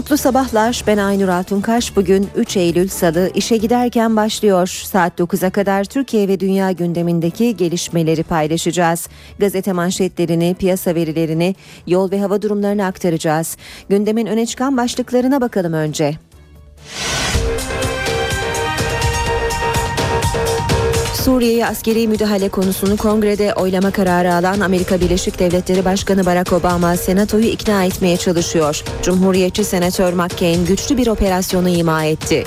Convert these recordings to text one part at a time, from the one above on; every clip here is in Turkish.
Mutlu sabahlar. Ben Aynur Altunkaş. Bugün 3 Eylül Salı işe giderken başlıyor. Saat 9'a kadar Türkiye ve dünya gündemindeki gelişmeleri paylaşacağız. Gazete manşetlerini, piyasa verilerini, yol ve hava durumlarını aktaracağız. Gündemin öne çıkan başlıklarına bakalım önce. Suriye'ye askeri müdahale konusunu kongrede oylama kararı alan Amerika Birleşik Devletleri Başkanı Barack Obama senatoyu ikna etmeye çalışıyor. Cumhuriyetçi Senatör McCain güçlü bir operasyonu ima etti.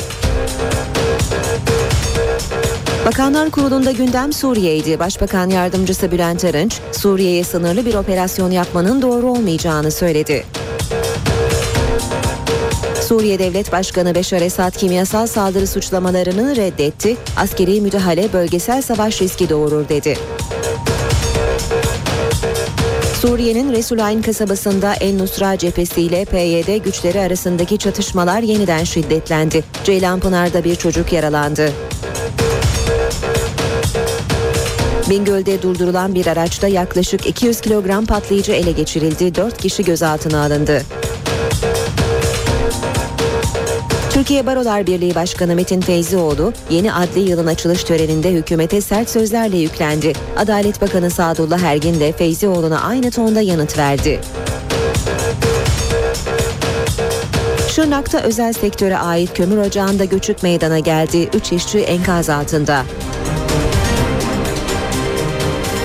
Bakanlar Kurulu'nda gündem Suriye'ydi. Başbakan Yardımcısı Bülent Arınç, Suriye'ye sınırlı bir operasyon yapmanın doğru olmayacağını söyledi. Suriye Devlet Başkanı Beşar Esad kimyasal saldırı suçlamalarını reddetti. Askeri müdahale bölgesel savaş riski doğurur dedi. Suriye'nin Resulayn kasabasında El Nusra cephesi ile PYD güçleri arasındaki çatışmalar yeniden şiddetlendi. Ceylanpınar'da bir çocuk yaralandı. Bingöl'de durdurulan bir araçta yaklaşık 200 kilogram patlayıcı ele geçirildi. 4 kişi gözaltına alındı. Türkiye Barolar Birliği Başkanı Metin Feyzioğlu yeni adli yılın açılış töreninde hükümete sert sözlerle yüklendi. Adalet Bakanı Sadullah Ergin de Feyzioğlu'na aynı tonda yanıt verdi. Şırnak'ta özel sektöre ait kömür ocağında göçük meydana geldi. 3 işçi enkaz altında.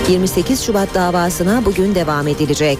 28 Şubat davasına bugün devam edilecek.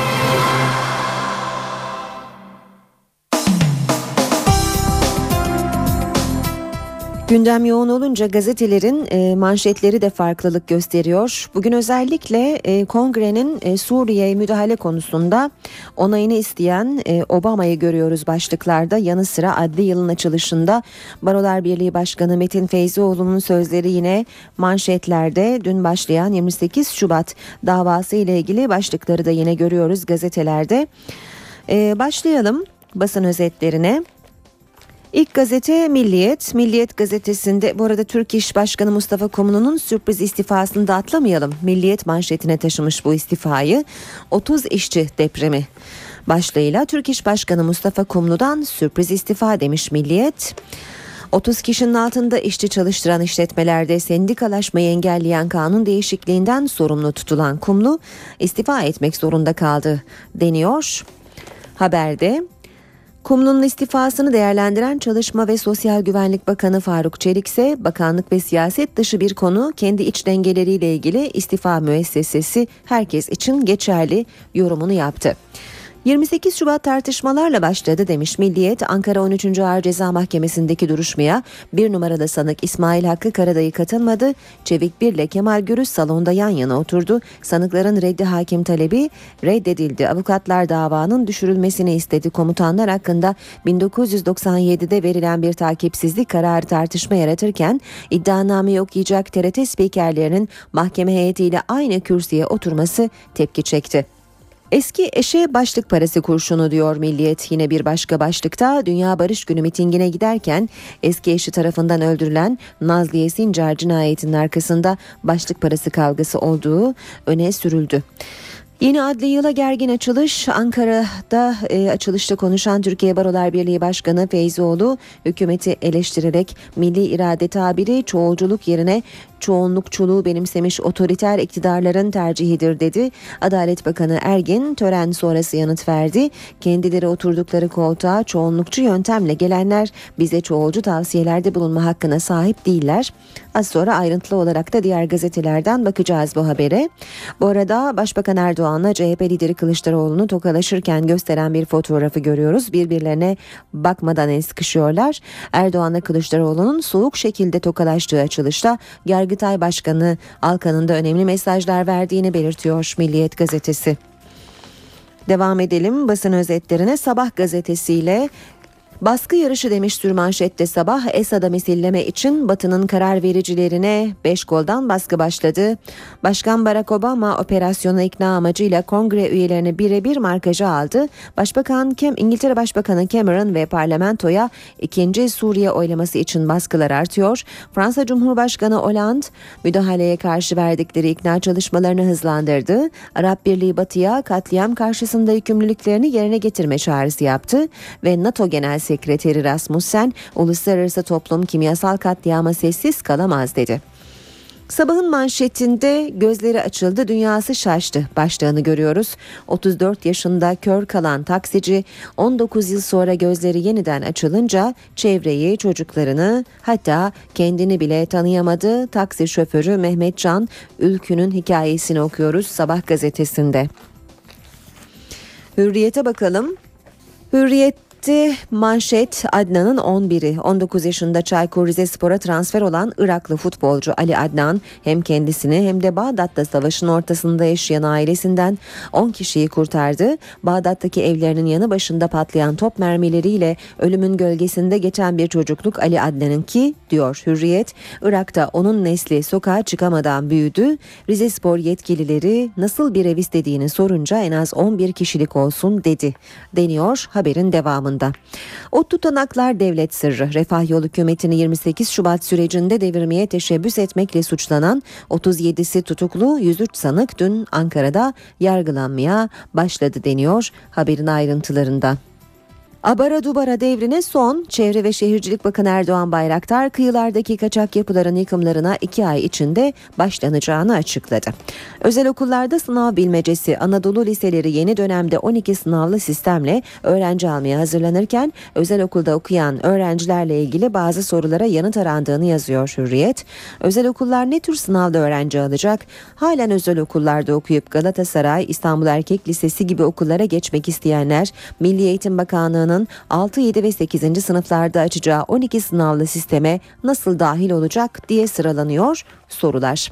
Gündem yoğun olunca gazetelerin e, manşetleri de farklılık gösteriyor. Bugün özellikle e, kongrenin e, Suriye müdahale konusunda onayını isteyen Obama'yı görüyoruz başlıklarda. Yanı sıra adli yılın açılışında Barolar Birliği Başkanı Metin Feyzioğlu'nun sözleri yine manşetlerde. Dün başlayan 28 Şubat davası ile ilgili başlıkları da yine görüyoruz gazetelerde. Başlayalım basın özetlerine. İlk gazete Milliyet. Milliyet gazetesinde bu arada Türk İş Başkanı Mustafa Komlu'nun sürpriz istifasını da atlamayalım. Milliyet manşetine taşımış bu istifayı. 30 işçi depremi başlığıyla Türk İş Başkanı Mustafa Kumlu'dan sürpriz istifa demiş Milliyet. 30 kişinin altında işçi çalıştıran işletmelerde sendikalaşmayı engelleyen kanun değişikliğinden sorumlu tutulan Kumlu istifa etmek zorunda kaldı deniyor. Haberde Kumlu'nun istifasını değerlendiren Çalışma ve Sosyal Güvenlik Bakanı Faruk Çelik ise bakanlık ve siyaset dışı bir konu kendi iç dengeleriyle ilgili istifa müessesesi herkes için geçerli yorumunu yaptı. 28 Şubat tartışmalarla başladı demiş Milliyet. Ankara 13. Ağır Ceza Mahkemesi'ndeki duruşmaya bir numaralı sanık İsmail Hakkı Karadayı katılmadı. Çevik Bir ile Kemal Gürüz salonda yan yana oturdu. Sanıkların reddi hakim talebi reddedildi. Avukatlar davanın düşürülmesini istedi. Komutanlar hakkında 1997'de verilen bir takipsizlik kararı tartışma yaratırken iddianame okuyacak TRT spikerlerinin mahkeme heyetiyle aynı kürsüye oturması tepki çekti. Eski eşe başlık parası kurşunu diyor Milliyet. Yine bir başka başlıkta Dünya Barış Günü mitingine giderken eski eşi tarafından öldürülen Nazliye Sincar cinayetinin arkasında başlık parası kavgası olduğu öne sürüldü. Yeni adli yıla gergin açılış Ankara'da e, açılışta konuşan Türkiye Barolar Birliği Başkanı Feyzoğlu hükümeti eleştirerek milli irade tabiri çoğulculuk yerine çoğunlukçuluğu benimsemiş otoriter iktidarların tercihidir dedi. Adalet Bakanı Ergin tören sonrası yanıt verdi. Kendileri oturdukları koltuğa çoğunlukçu yöntemle gelenler bize çoğulcu tavsiyelerde bulunma hakkına sahip değiller. Az sonra ayrıntılı olarak da diğer gazetelerden bakacağız bu habere. Bu arada Başbakan Erdoğan'la CHP lideri Kılıçdaroğlu'nu tokalaşırken gösteren bir fotoğrafı görüyoruz. Birbirlerine bakmadan el sıkışıyorlar. Erdoğan'la Kılıçdaroğlu'nun soğuk şekilde tokalaştığı açılışta Yargıtay Başkanı Alkan'ın da önemli mesajlar verdiğini belirtiyor Milliyet gazetesi. Devam edelim basın özetlerine Sabah gazetesiyle Baskı yarışı demiş sürmanşette sabah Esad'a misilleme için Batı'nın karar vericilerine 5 goldan baskı başladı. Başkan Barack Obama operasyona ikna amacıyla kongre üyelerini birebir markaja aldı. Başbakan Kem, İngiltere Başbakanı Cameron ve parlamentoya ikinci Suriye oylaması için baskılar artıyor. Fransa Cumhurbaşkanı Hollande müdahaleye karşı verdikleri ikna çalışmalarını hızlandırdı. Arap Birliği Batı'ya katliam karşısında yükümlülüklerini yerine getirme çağrısı yaptı ve NATO Genel Sekreteri Rasmussen uluslararası toplum kimyasal katliama sessiz kalamaz dedi. Sabahın manşetinde gözleri açıldı dünyası şaştı başlığını görüyoruz. 34 yaşında kör kalan taksici 19 yıl sonra gözleri yeniden açılınca çevreyi, çocuklarını hatta kendini bile tanıyamadı. Taksi şoförü Mehmet Can Ülkü'nün hikayesini okuyoruz Sabah gazetesinde. Hürriyete bakalım. Hürriyet Etti manşet Adnan'ın 11'i 19 yaşında Çaykur Rizespor'a transfer olan Iraklı futbolcu Ali Adnan hem kendisini hem de Bağdat'ta savaşın ortasında yaşayan ailesinden 10 kişiyi kurtardı. Bağdat'taki evlerinin yanı başında patlayan top mermileriyle ölümün gölgesinde geçen bir çocukluk Ali Adnan'ın ki diyor Hürriyet Irak'ta onun nesli sokağa çıkamadan büyüdü. Rizespor yetkilileri nasıl bir ev istediğini sorunca en az 11 kişilik olsun dedi deniyor haberin devamı devamında. O tutanaklar devlet sırrı. Refah Yol hükümetini 28 Şubat sürecinde devirmeye teşebbüs etmekle suçlanan 37'si tutuklu 103 sanık dün Ankara'da yargılanmaya başladı deniyor haberin ayrıntılarında. Abara Dubara devrine son Çevre ve Şehircilik Bakanı Erdoğan Bayraktar kıyılardaki kaçak yapıların yıkımlarına iki ay içinde başlanacağını açıkladı. Özel okullarda sınav bilmecesi Anadolu liseleri yeni dönemde 12 sınavlı sistemle öğrenci almaya hazırlanırken özel okulda okuyan öğrencilerle ilgili bazı sorulara yanıt arandığını yazıyor Hürriyet. Özel okullar ne tür sınavda öğrenci alacak? Halen özel okullarda okuyup Galatasaray, İstanbul Erkek Lisesi gibi okullara geçmek isteyenler Milli Eğitim Bakanlığı'nın Bakanlığı'nın 6, 7 ve 8. sınıflarda açacağı 12 sınavlı sisteme nasıl dahil olacak diye sıralanıyor sorular.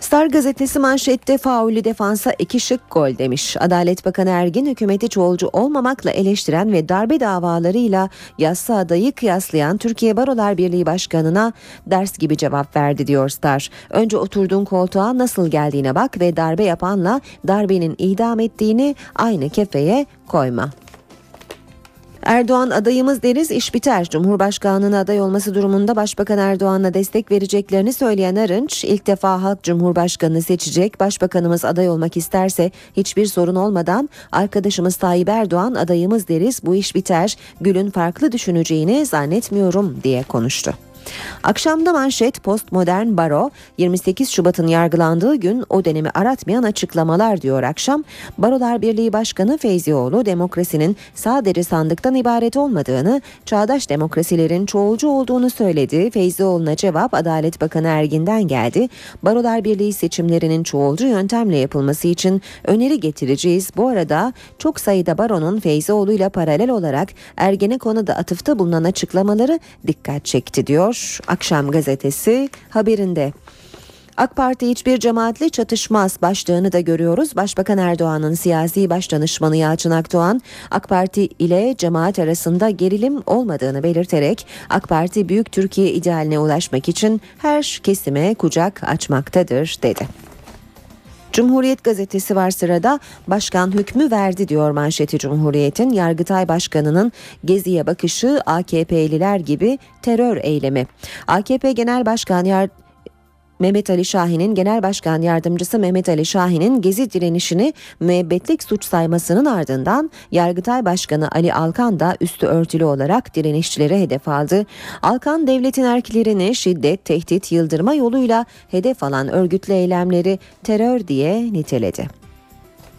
Star gazetesi manşette faulü defansa iki şık gol demiş. Adalet Bakanı Ergin hükümeti çoğulcu olmamakla eleştiren ve darbe davalarıyla yassa adayı kıyaslayan Türkiye Barolar Birliği Başkanı'na ders gibi cevap verdi diyor Star. Önce oturduğun koltuğa nasıl geldiğine bak ve darbe yapanla darbenin idam ettiğini aynı kefeye koyma. Erdoğan adayımız deriz iş biter. Cumhurbaşkanlığına aday olması durumunda Başbakan Erdoğan'a destek vereceklerini söyleyen Arınç ilk defa halk Cumhurbaşkanını seçecek. Başbakanımız aday olmak isterse hiçbir sorun olmadan arkadaşımız Tayyip Erdoğan adayımız deriz bu iş biter. Gül'ün farklı düşüneceğini zannetmiyorum diye konuştu. Akşamda manşet postmodern baro 28 Şubat'ın yargılandığı gün o dönemi aratmayan açıklamalar diyor akşam. Barolar Birliği Başkanı Feyzioğlu demokrasinin sadece sandıktan ibaret olmadığını, çağdaş demokrasilerin çoğulcu olduğunu söyledi. Feyzioğlu'na cevap Adalet Bakanı Ergin'den geldi. Barolar Birliği seçimlerinin çoğulcu yöntemle yapılması için öneri getireceğiz. Bu arada çok sayıda baronun Feyzioğlu ile paralel olarak Ergen'e konuda atıfta bulunan açıklamaları dikkat çekti diyor diyor Akşam gazetesi haberinde. AK Parti hiçbir cemaatle çatışmaz başlığını da görüyoruz. Başbakan Erdoğan'ın siyasi başdanışmanı Yalçın Akdoğan AK Parti ile cemaat arasında gerilim olmadığını belirterek AK Parti büyük Türkiye idealine ulaşmak için her kesime kucak açmaktadır dedi. Cumhuriyet gazetesi var sırada başkan hükmü verdi diyor manşeti Cumhuriyet'in Yargıtay Başkanı'nın geziye bakışı AKP'liler gibi terör eylemi. AKP Genel Başkan Yar Mehmet Ali Şahin'in Genel Başkan Yardımcısı Mehmet Ali Şahin'in gezi direnişini müebbetlik suç saymasının ardından Yargıtay Başkanı Ali Alkan da üstü örtülü olarak direnişçilere hedef aldı. Alkan devletin erklerini şiddet, tehdit, yıldırma yoluyla hedef alan örgütlü eylemleri terör diye niteledi.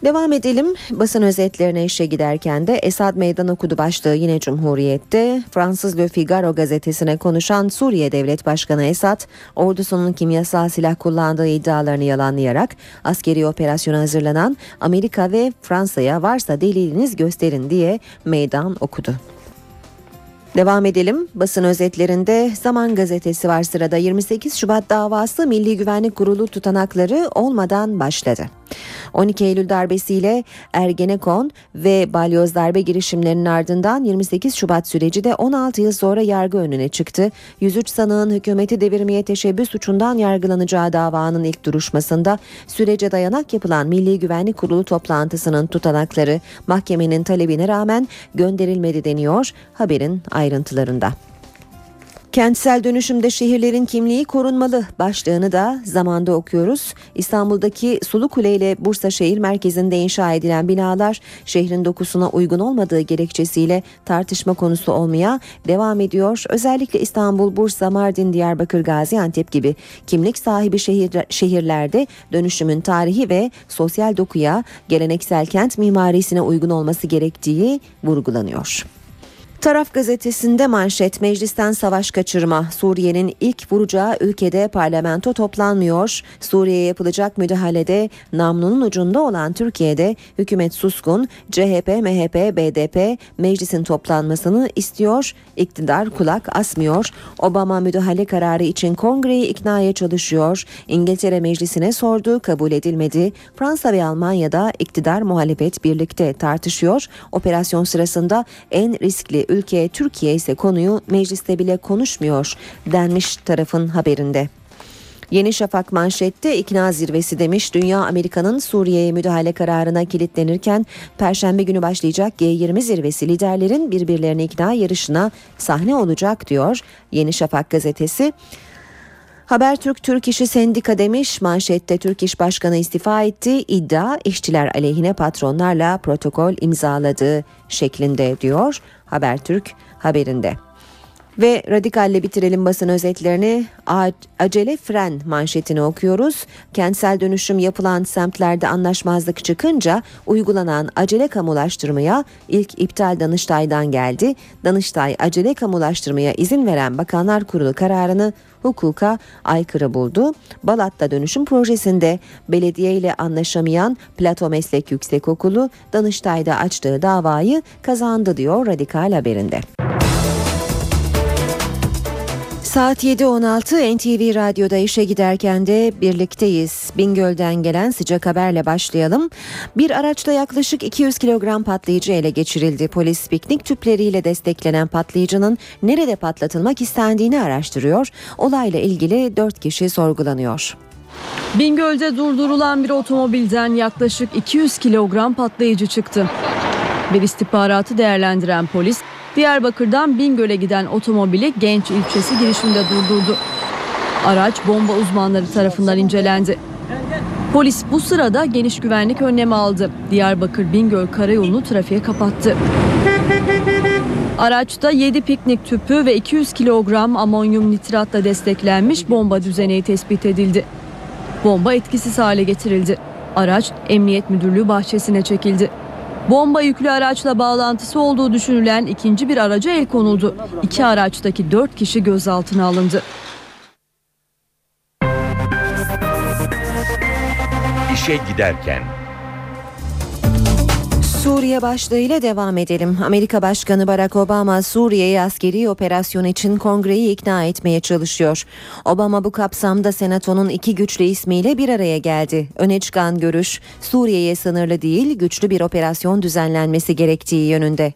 Devam edelim. Basın özetlerine işe giderken de Esad meydan okudu başlığı yine Cumhuriyet'te. Fransız Le Figaro gazetesine konuşan Suriye Devlet Başkanı Esad, ordusunun kimyasal silah kullandığı iddialarını yalanlayarak askeri operasyona hazırlanan Amerika ve Fransa'ya varsa deliliniz gösterin diye meydan okudu. Devam edelim. Basın özetlerinde Zaman Gazetesi var sırada 28 Şubat davası Milli Güvenlik Kurulu tutanakları olmadan başladı. 12 Eylül darbesiyle Ergenekon ve balyoz darbe girişimlerinin ardından 28 Şubat süreci de 16 yıl sonra yargı önüne çıktı. 103 sanığın hükümeti devirmeye teşebbüs suçundan yargılanacağı davanın ilk duruşmasında sürece dayanak yapılan Milli Güvenlik Kurulu toplantısının tutanakları mahkemenin talebine rağmen gönderilmedi deniyor haberin ayrıntılarında. Kentsel dönüşümde şehirlerin kimliği korunmalı başlığını da zamanda okuyoruz. İstanbul'daki Sulu Kule ile Bursa şehir merkezinde inşa edilen binalar şehrin dokusuna uygun olmadığı gerekçesiyle tartışma konusu olmaya devam ediyor. Özellikle İstanbul, Bursa, Mardin, Diyarbakır, Gaziantep gibi kimlik sahibi şehir, şehirlerde dönüşümün tarihi ve sosyal dokuya, geleneksel kent mimarisine uygun olması gerektiği vurgulanıyor. Taraf gazetesinde manşet meclisten savaş kaçırma. Suriye'nin ilk vuracağı ülkede parlamento toplanmıyor. Suriye'ye yapılacak müdahalede namlunun ucunda olan Türkiye'de hükümet suskun. CHP, MHP, BDP meclisin toplanmasını istiyor. İktidar kulak asmıyor. Obama müdahale kararı için kongreyi iknaya çalışıyor. İngiltere meclisine sordu, kabul edilmedi. Fransa ve Almanya'da iktidar muhalefet birlikte tartışıyor. Operasyon sırasında en riskli ülke Türkiye ise konuyu mecliste bile konuşmuyor denmiş tarafın haberinde. Yeni Şafak manşette ikna zirvesi demiş. Dünya Amerika'nın Suriye'ye müdahale kararına kilitlenirken Perşembe günü başlayacak G20 zirvesi liderlerin birbirlerini ikna yarışına sahne olacak diyor Yeni Şafak gazetesi. Habertürk Türk İşi Sendika demiş manşette Türk İş Başkanı istifa etti iddia işçiler aleyhine patronlarla protokol imzaladığı şeklinde diyor Habertürk haberinde. Ve radikalle bitirelim basın özetlerini. Acele fren manşetini okuyoruz. Kentsel dönüşüm yapılan semtlerde anlaşmazlık çıkınca uygulanan acele kamulaştırmaya ilk iptal Danıştay'dan geldi. Danıştay acele kamulaştırmaya izin veren Bakanlar Kurulu kararını hukuka aykırı buldu. Balat'ta dönüşüm projesinde belediye ile anlaşamayan Plato Meslek Yüksekokulu Danıştay'da açtığı davayı kazandı diyor Radikal haberinde. Saat 7.16 NTV Radyo'da işe giderken de birlikteyiz. Bingöl'den gelen sıcak haberle başlayalım. Bir araçla yaklaşık 200 kilogram patlayıcı ele geçirildi. Polis piknik tüpleriyle desteklenen patlayıcının nerede patlatılmak istendiğini araştırıyor. Olayla ilgili 4 kişi sorgulanıyor. Bingöl'de durdurulan bir otomobilden yaklaşık 200 kilogram patlayıcı çıktı. Bir istihbaratı değerlendiren polis Diyarbakır'dan Bingöl'e giden otomobili Genç ilçesi girişinde durdurdu. Araç bomba uzmanları tarafından incelendi. Polis bu sırada geniş güvenlik önlemi aldı. Diyarbakır Bingöl karayolunu trafiğe kapattı. Araçta 7 piknik tüpü ve 200 kilogram amonyum nitratla desteklenmiş bomba düzeneği tespit edildi. Bomba etkisiz hale getirildi. Araç Emniyet Müdürlüğü bahçesine çekildi. Bomba yüklü araçla bağlantısı olduğu düşünülen ikinci bir araca el konuldu. İki araçtaki dört kişi gözaltına alındı. İşe giderken Suriye başlığıyla devam edelim. Amerika Başkanı Barack Obama Suriye'yi askeri operasyon için kongreyi ikna etmeye çalışıyor. Obama bu kapsamda senatonun iki güçlü ismiyle bir araya geldi. Öne çıkan görüş Suriye'ye sınırlı değil güçlü bir operasyon düzenlenmesi gerektiği yönünde.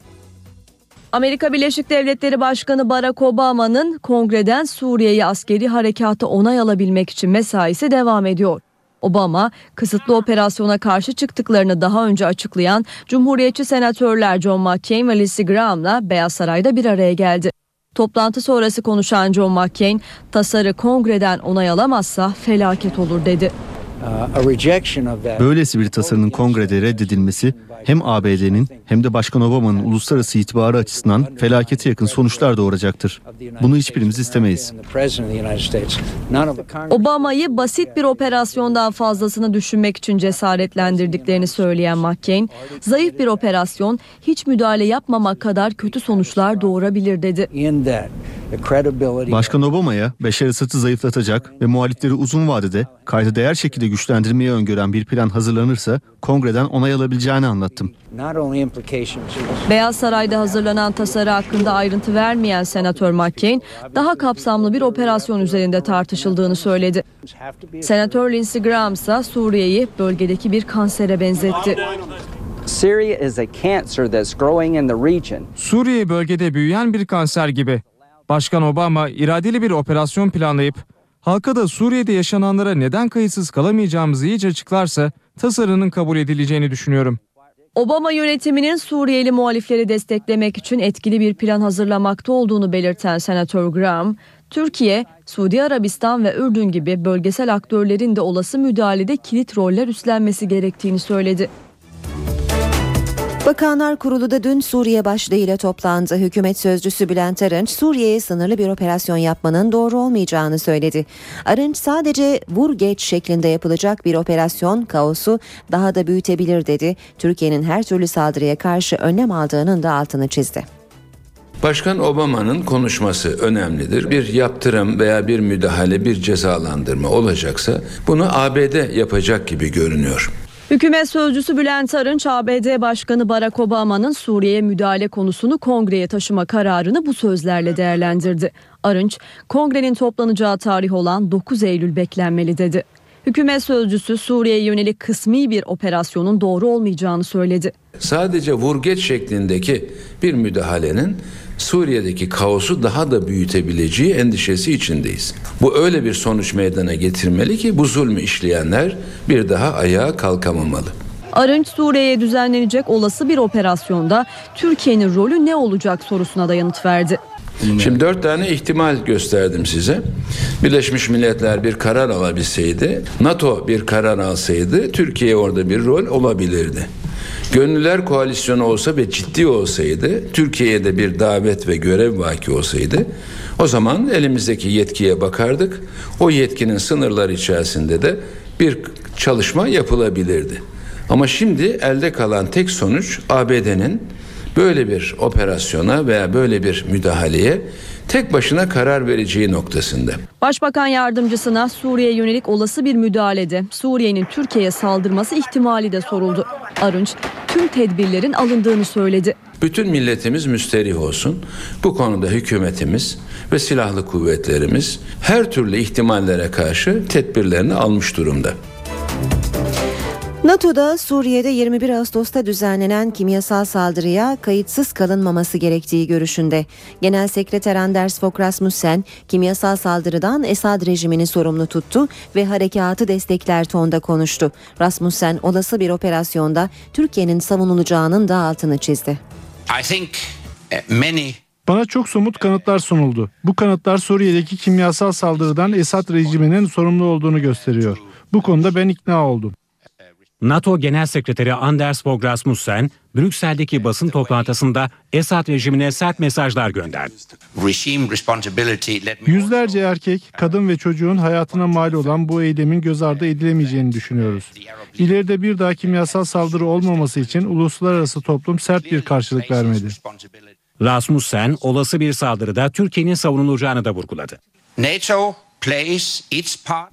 Amerika Birleşik Devletleri Başkanı Barack Obama'nın kongreden Suriye'ye askeri harekatı onay alabilmek için mesaisi devam ediyor. Obama kısıtlı operasyona karşı çıktıklarını daha önce açıklayan Cumhuriyetçi senatörler John McCain ve Lindsey Graham'la Beyaz Saray'da bir araya geldi. Toplantı sonrası konuşan John McCain, tasarı kongreden onay alamazsa felaket olur dedi. Böylesi bir tasarının kongrede reddedilmesi hem ABD'nin hem de Başkan Obama'nın uluslararası itibarı açısından felakete yakın sonuçlar doğuracaktır. Bunu hiçbirimiz istemeyiz. Obama'yı basit bir operasyondan fazlasını düşünmek için cesaretlendirdiklerini söyleyen McCain, zayıf bir operasyon hiç müdahale yapmamak kadar kötü sonuçlar doğurabilir dedi. Başkan Obama'ya Beşar Esad'ı zayıflatacak ve muhalifleri uzun vadede kayda değer şekilde güçlendirmeyi öngören bir plan hazırlanırsa kongreden onay alabileceğini anlattım. Beyaz Saray'da hazırlanan tasarı hakkında ayrıntı vermeyen Senatör McCain, daha kapsamlı bir operasyon üzerinde tartışıldığını söyledi. Senatör Lindsey Graham ise Suriye'yi bölgedeki bir kansere benzetti. Syria is a cancer that's growing in the region. Suriye bölgede büyüyen bir kanser gibi. Başkan Obama iradeli bir operasyon planlayıp halka da Suriye'de yaşananlara neden kayıtsız kalamayacağımızı iyice açıklarsa tasarının kabul edileceğini düşünüyorum. Obama yönetiminin Suriyeli muhalifleri desteklemek için etkili bir plan hazırlamakta olduğunu belirten Senatör Graham, Türkiye, Suudi Arabistan ve Ürdün gibi bölgesel aktörlerin de olası müdahalede kilit roller üstlenmesi gerektiğini söyledi. Bakanlar Kurulu da dün Suriye başlığıyla toplandı. Hükümet sözcüsü Bülent Arınç, Suriye'ye sınırlı bir operasyon yapmanın doğru olmayacağını söyledi. Arınç sadece vur geç şeklinde yapılacak bir operasyon kaosu daha da büyütebilir dedi. Türkiye'nin her türlü saldırıya karşı önlem aldığının da altını çizdi. Başkan Obama'nın konuşması önemlidir. Bir yaptırım veya bir müdahale, bir cezalandırma olacaksa bunu ABD yapacak gibi görünüyor. Hükümet sözcüsü Bülent Arınç, ABD Başkanı Barack Obama'nın Suriye'ye müdahale konusunu kongreye taşıma kararını bu sözlerle değerlendirdi. Arınç, kongrenin toplanacağı tarih olan 9 Eylül beklenmeli dedi. Hükümet sözcüsü Suriye'ye yönelik kısmi bir operasyonun doğru olmayacağını söyledi. Sadece vurgeç şeklindeki bir müdahalenin Suriye'deki kaosu daha da büyütebileceği endişesi içindeyiz. Bu öyle bir sonuç meydana getirmeli ki bu zulmü işleyenler bir daha ayağa kalkamamalı. Arınç Suriye'ye düzenlenecek olası bir operasyonda Türkiye'nin rolü ne olacak sorusuna da yanıt verdi. Şimdi dört tane ihtimal gösterdim size. Birleşmiş Milletler bir karar alabilseydi, NATO bir karar alsaydı Türkiye orada bir rol olabilirdi. Gönüller koalisyonu olsa ve ciddi olsaydı, Türkiye'ye de bir davet ve görev vaki olsaydı, o zaman elimizdeki yetkiye bakardık. O yetkinin sınırları içerisinde de bir çalışma yapılabilirdi. Ama şimdi elde kalan tek sonuç ABD'nin böyle bir operasyona veya böyle bir müdahaleye tek başına karar vereceği noktasında. Başbakan yardımcısına Suriye'ye yönelik olası bir müdahalede Suriye'nin Türkiye'ye saldırması ihtimali de soruldu. Arınç tüm tedbirlerin alındığını söyledi. Bütün milletimiz müsterih olsun. Bu konuda hükümetimiz ve silahlı kuvvetlerimiz her türlü ihtimallere karşı tedbirlerini almış durumda. NATO'da Suriye'de 21 Ağustos'ta düzenlenen kimyasal saldırıya kayıtsız kalınmaması gerektiği görüşünde. Genel Sekreter Anders Fogh Rasmussen kimyasal saldırıdan Esad rejimini sorumlu tuttu ve harekatı destekler tonda konuştu. Rasmussen olası bir operasyonda Türkiye'nin savunulacağının da altını çizdi. I think uh, many Bana çok somut kanıtlar sunuldu. Bu kanıtlar Suriye'deki kimyasal saldırıdan Esad rejiminin sorumlu olduğunu gösteriyor. Bu konuda ben ikna oldum. NATO Genel Sekreteri Anders Fogh Rasmussen, Brüksel'deki basın toplantısında Esad rejimine sert mesajlar gönderdi. Yüzlerce erkek, kadın ve çocuğun hayatına mal olan bu eylemin göz ardı edilemeyeceğini düşünüyoruz. İleride bir daha kimyasal saldırı olmaması için uluslararası toplum sert bir karşılık vermedi. Rasmussen, olası bir saldırıda Türkiye'nin savunulacağını da vurguladı. NATO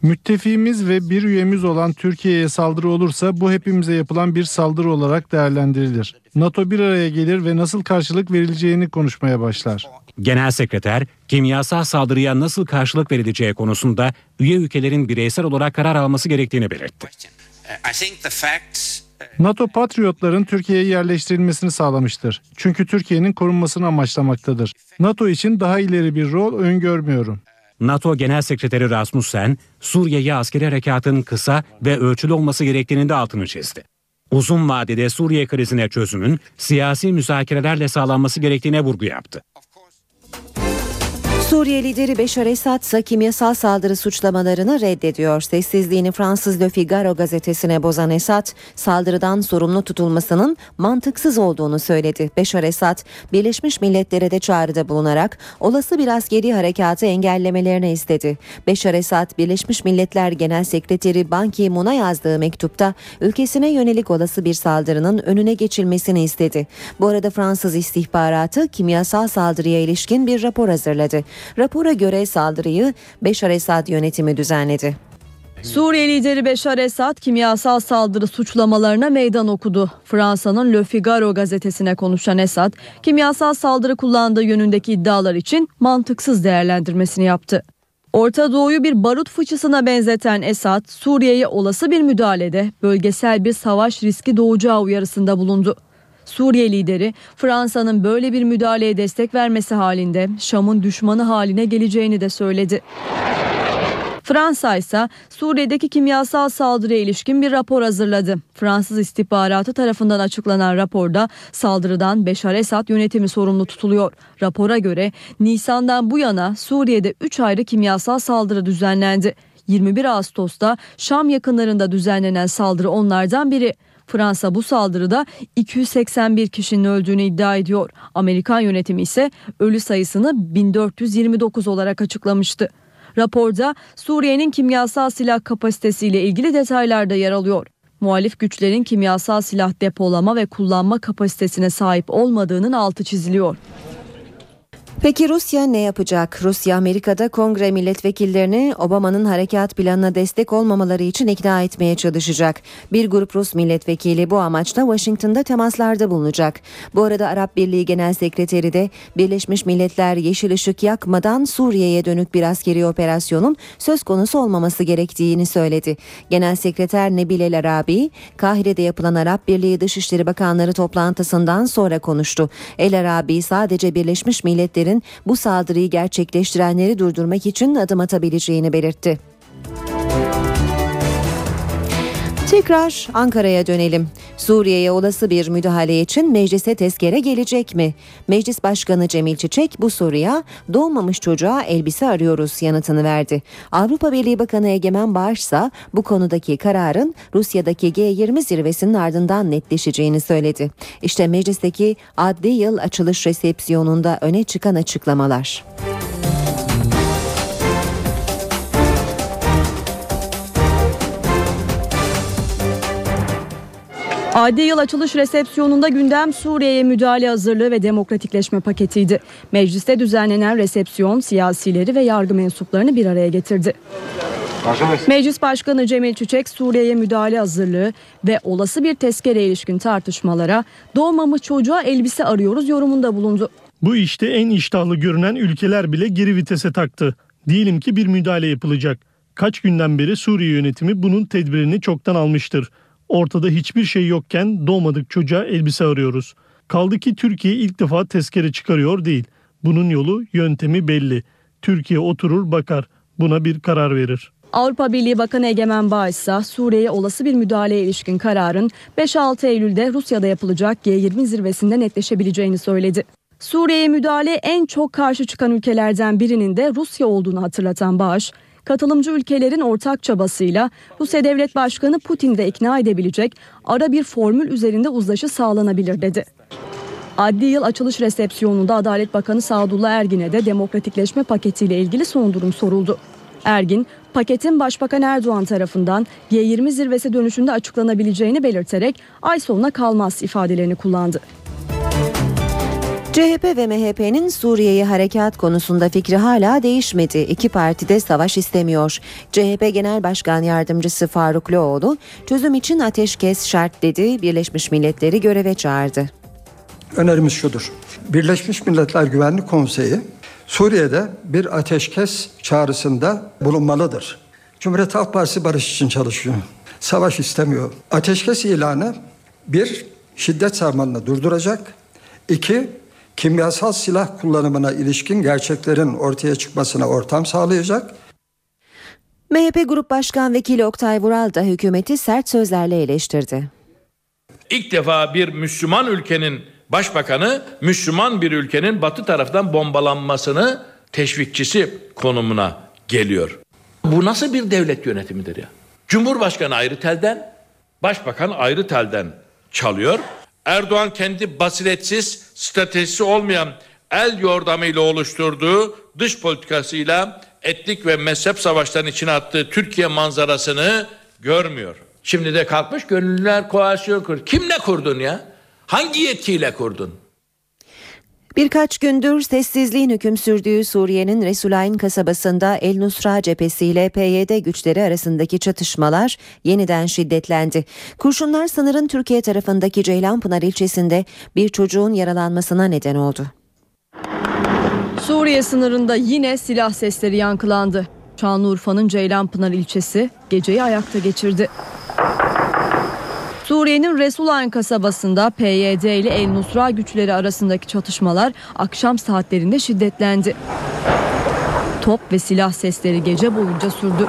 Müttefiğimiz ve bir üyemiz olan Türkiye'ye saldırı olursa bu hepimize yapılan bir saldırı olarak değerlendirilir. NATO bir araya gelir ve nasıl karşılık verileceğini konuşmaya başlar. Genel Sekreter, kimyasal saldırıya nasıl karşılık verileceği konusunda üye ülkelerin bireysel olarak karar alması gerektiğini belirtti. Uh, I think the facts uh, NATO Patriotların Türkiye'ye yerleştirilmesini sağlamıştır. Çünkü Türkiye'nin korunmasını amaçlamaktadır. NATO için daha ileri bir rol öngörmüyorum. NATO Genel Sekreteri Rasmussen, Suriye'ye askeri harekatın kısa ve ölçülü olması gerektiğinin de altını çizdi. Uzun vadede Suriye krizine çözümün siyasi müzakerelerle sağlanması gerektiğine vurgu yaptı. Suriye lideri Beşar Esad ise kimyasal saldırı suçlamalarını reddediyor. Sessizliğini Fransız Le Figaro gazetesine bozan Esad, saldırıdan sorumlu tutulmasının mantıksız olduğunu söyledi. Beşar Esad, Birleşmiş Milletler'e de çağrıda bulunarak olası bir askeri harekatı engellemelerini istedi. Beşar Esad, Birleşmiş Milletler Genel Sekreteri Ban Ki-moon'a yazdığı mektupta ülkesine yönelik olası bir saldırının önüne geçilmesini istedi. Bu arada Fransız istihbaratı kimyasal saldırıya ilişkin bir rapor hazırladı. Rapora göre saldırıyı Beşar Esad yönetimi düzenledi. Suriye lideri Beşar Esad kimyasal saldırı suçlamalarına meydan okudu. Fransa'nın Le Figaro gazetesine konuşan Esad, kimyasal saldırı kullandığı yönündeki iddialar için mantıksız değerlendirmesini yaptı. Orta Doğu'yu bir barut fıçısına benzeten Esad, Suriye'ye olası bir müdahalede bölgesel bir savaş riski doğacağı uyarısında bulundu. Suriye lideri Fransa'nın böyle bir müdahaleye destek vermesi halinde Şam'ın düşmanı haline geleceğini de söyledi. Fransa ise Suriye'deki kimyasal saldırıya ilişkin bir rapor hazırladı. Fransız istihbaratı tarafından açıklanan raporda saldırıdan Beşar Esad yönetimi sorumlu tutuluyor. Rapora göre Nisan'dan bu yana Suriye'de 3 ayrı kimyasal saldırı düzenlendi. 21 Ağustos'ta Şam yakınlarında düzenlenen saldırı onlardan biri. Fransa bu saldırıda 281 kişinin öldüğünü iddia ediyor. Amerikan yönetimi ise ölü sayısını 1429 olarak açıklamıştı. Raporda Suriye'nin kimyasal silah kapasitesiyle ilgili detaylar da yer alıyor. Muhalif güçlerin kimyasal silah depolama ve kullanma kapasitesine sahip olmadığının altı çiziliyor. Peki Rusya ne yapacak? Rusya Amerika'da kongre milletvekillerini Obama'nın harekat planına destek olmamaları için ikna etmeye çalışacak. Bir grup Rus milletvekili bu amaçla Washington'da temaslarda bulunacak. Bu arada Arap Birliği Genel Sekreteri de Birleşmiş Milletler yeşil ışık yakmadan Suriye'ye dönük bir askeri operasyonun söz konusu olmaması gerektiğini söyledi. Genel Sekreter Nebil El Arabi, Kahire'de yapılan Arap Birliği Dışişleri Bakanları toplantısından sonra konuştu. El Arabi sadece Birleşmiş Milletler'in bu saldırıyı gerçekleştirenleri durdurmak için adım atabileceğini belirtti. Tekrar Ankara'ya dönelim. Suriye'ye olası bir müdahale için meclise tezkere gelecek mi? Meclis Başkanı Cemil Çiçek bu soruya doğmamış çocuğa elbise arıyoruz yanıtını verdi. Avrupa Birliği Bakanı Egemen Bağış ise bu konudaki kararın Rusya'daki G20 zirvesinin ardından netleşeceğini söyledi. İşte meclisteki adli yıl açılış resepsiyonunda öne çıkan açıklamalar. Adi yıl açılış resepsiyonunda gündem Suriye'ye müdahale hazırlığı ve demokratikleşme paketiydi. Mecliste düzenlenen resepsiyon siyasileri ve yargı mensuplarını bir araya getirdi. Meclis Başkanı Cemil Çiçek Suriye'ye müdahale hazırlığı ve olası bir tezkere ilişkin tartışmalara doğmamış çocuğa elbise arıyoruz yorumunda bulundu. Bu işte en iştahlı görünen ülkeler bile geri vitese taktı. Diyelim ki bir müdahale yapılacak. Kaç günden beri Suriye yönetimi bunun tedbirini çoktan almıştır. Ortada hiçbir şey yokken doğmadık çocuğa elbise arıyoruz. Kaldı ki Türkiye ilk defa tezkere çıkarıyor değil. Bunun yolu, yöntemi belli. Türkiye oturur bakar, buna bir karar verir. Avrupa Birliği Bakanı Egemen Bağış ise Suriye'ye olası bir müdahaleye ilişkin kararın 5-6 Eylül'de Rusya'da yapılacak G20 zirvesinde netleşebileceğini söyledi. Suriye'ye müdahale en çok karşı çıkan ülkelerden birinin de Rusya olduğunu hatırlatan Bağış, katılımcı ülkelerin ortak çabasıyla Rusya Devlet Başkanı Putin'i de ikna edebilecek ara bir formül üzerinde uzlaşı sağlanabilir dedi. Adli yıl açılış resepsiyonunda Adalet Bakanı Sadullah Ergin'e de demokratikleşme paketiyle ilgili son durum soruldu. Ergin, paketin Başbakan Erdoğan tarafından G20 zirvesi dönüşünde açıklanabileceğini belirterek ay sonuna kalmaz ifadelerini kullandı. CHP ve MHP'nin Suriye'ye harekat konusunda fikri hala değişmedi. İki parti de savaş istemiyor. CHP Genel Başkan Yardımcısı Faruk Loğlu çözüm için ateşkes şart dedi. Birleşmiş Milletleri göreve çağırdı. Önerimiz şudur. Birleşmiş Milletler Güvenlik Konseyi Suriye'de bir ateşkes çağrısında bulunmalıdır. Cumhuriyet Halk Partisi barış için çalışıyor. Savaş istemiyor. Ateşkes ilanı bir, şiddet sarmalını durduracak. İki, kimyasal silah kullanımına ilişkin gerçeklerin ortaya çıkmasına ortam sağlayacak. MHP Grup Başkan Vekili Oktay Vural da hükümeti sert sözlerle eleştirdi. İlk defa bir Müslüman ülkenin başbakanı Müslüman bir ülkenin batı taraftan bombalanmasını teşvikçisi konumuna geliyor. Bu nasıl bir devlet yönetimidir ya? Cumhurbaşkanı ayrı telden, başbakan ayrı telden çalıyor. Erdoğan kendi basiretsiz, stratejisi olmayan el yordamıyla oluşturduğu dış politikasıyla etnik ve mezhep savaşlarının içine attığı Türkiye manzarasını görmüyor. Şimdi de kalkmış gönüllüler koalisyon kur. Kimle kurdun ya? Hangi yetkiyle kurdun? Birkaç gündür sessizliğin hüküm sürdüğü Suriye'nin Resulayn kasabasında El Nusra cephesi ile PYD güçleri arasındaki çatışmalar yeniden şiddetlendi. Kurşunlar sınırın Türkiye tarafındaki Ceylanpınar ilçesinde bir çocuğun yaralanmasına neden oldu. Suriye sınırında yine silah sesleri yankılandı. Şanlıurfa'nın Ceylanpınar ilçesi geceyi ayakta geçirdi. Suriye'nin Resulayn kasabasında PYD ile El Nusra güçleri arasındaki çatışmalar akşam saatlerinde şiddetlendi. Top ve silah sesleri gece boyunca sürdü.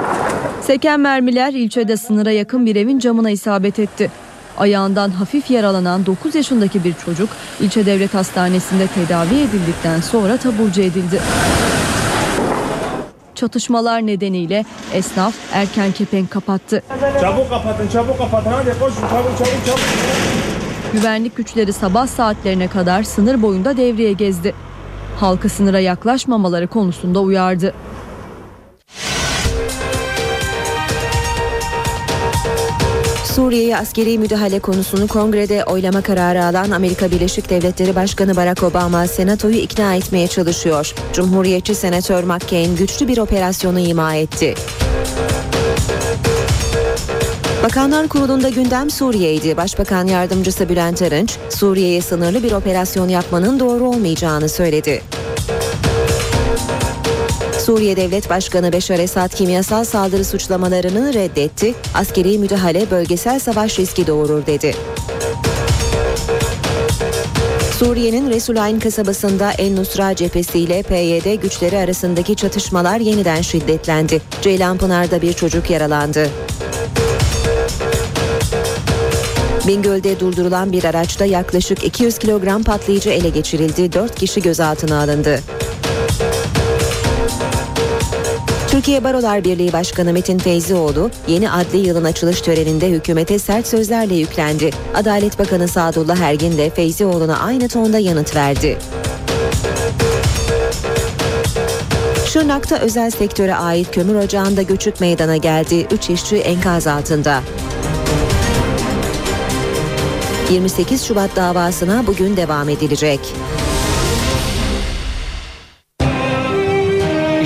Seken mermiler ilçede sınıra yakın bir evin camına isabet etti. Ayağından hafif yaralanan 9 yaşındaki bir çocuk ilçe devlet hastanesinde tedavi edildikten sonra taburcu edildi. Çatışmalar nedeniyle esnaf erken kepenk kapattı. Çabuk kapatın, çabuk kapatın. Hadi koşun, çabuk, çabuk, çabuk. Güvenlik güçleri sabah saatlerine kadar sınır boyunda devreye gezdi. Halkı sınıra yaklaşmamaları konusunda uyardı. Suriye'ye askeri müdahale konusunu kongrede oylama kararı alan Amerika Birleşik Devletleri Başkanı Barack Obama senatoyu ikna etmeye çalışıyor. Cumhuriyetçi Senatör McCain güçlü bir operasyonu ima etti. Bakanlar Kurulu'nda gündem Suriye'ydi. Başbakan Yardımcısı Bülent Arınç, Suriye'ye sınırlı bir operasyon yapmanın doğru olmayacağını söyledi. Suriye Devlet Başkanı Beşar Esad kimyasal saldırı suçlamalarını reddetti. Askeri müdahale bölgesel savaş riski doğurur dedi. Suriye'nin Resulayn kasabasında El Nusra cephesi ile PYD güçleri arasındaki çatışmalar yeniden şiddetlendi. Ceylanpınar'da bir çocuk yaralandı. Bingöl'de durdurulan bir araçta yaklaşık 200 kilogram patlayıcı ele geçirildi. 4 kişi gözaltına alındı. Türkiye Barolar Birliği Başkanı Metin Feyzioğlu yeni adli yılın açılış töreninde hükümete sert sözlerle yüklendi. Adalet Bakanı Sadullah Ergin de Feyzioğlu'na aynı tonda yanıt verdi. Şırnak'ta özel sektöre ait kömür ocağında göçük meydana geldi. 3 işçi enkaz altında. 28 Şubat davasına bugün devam edilecek.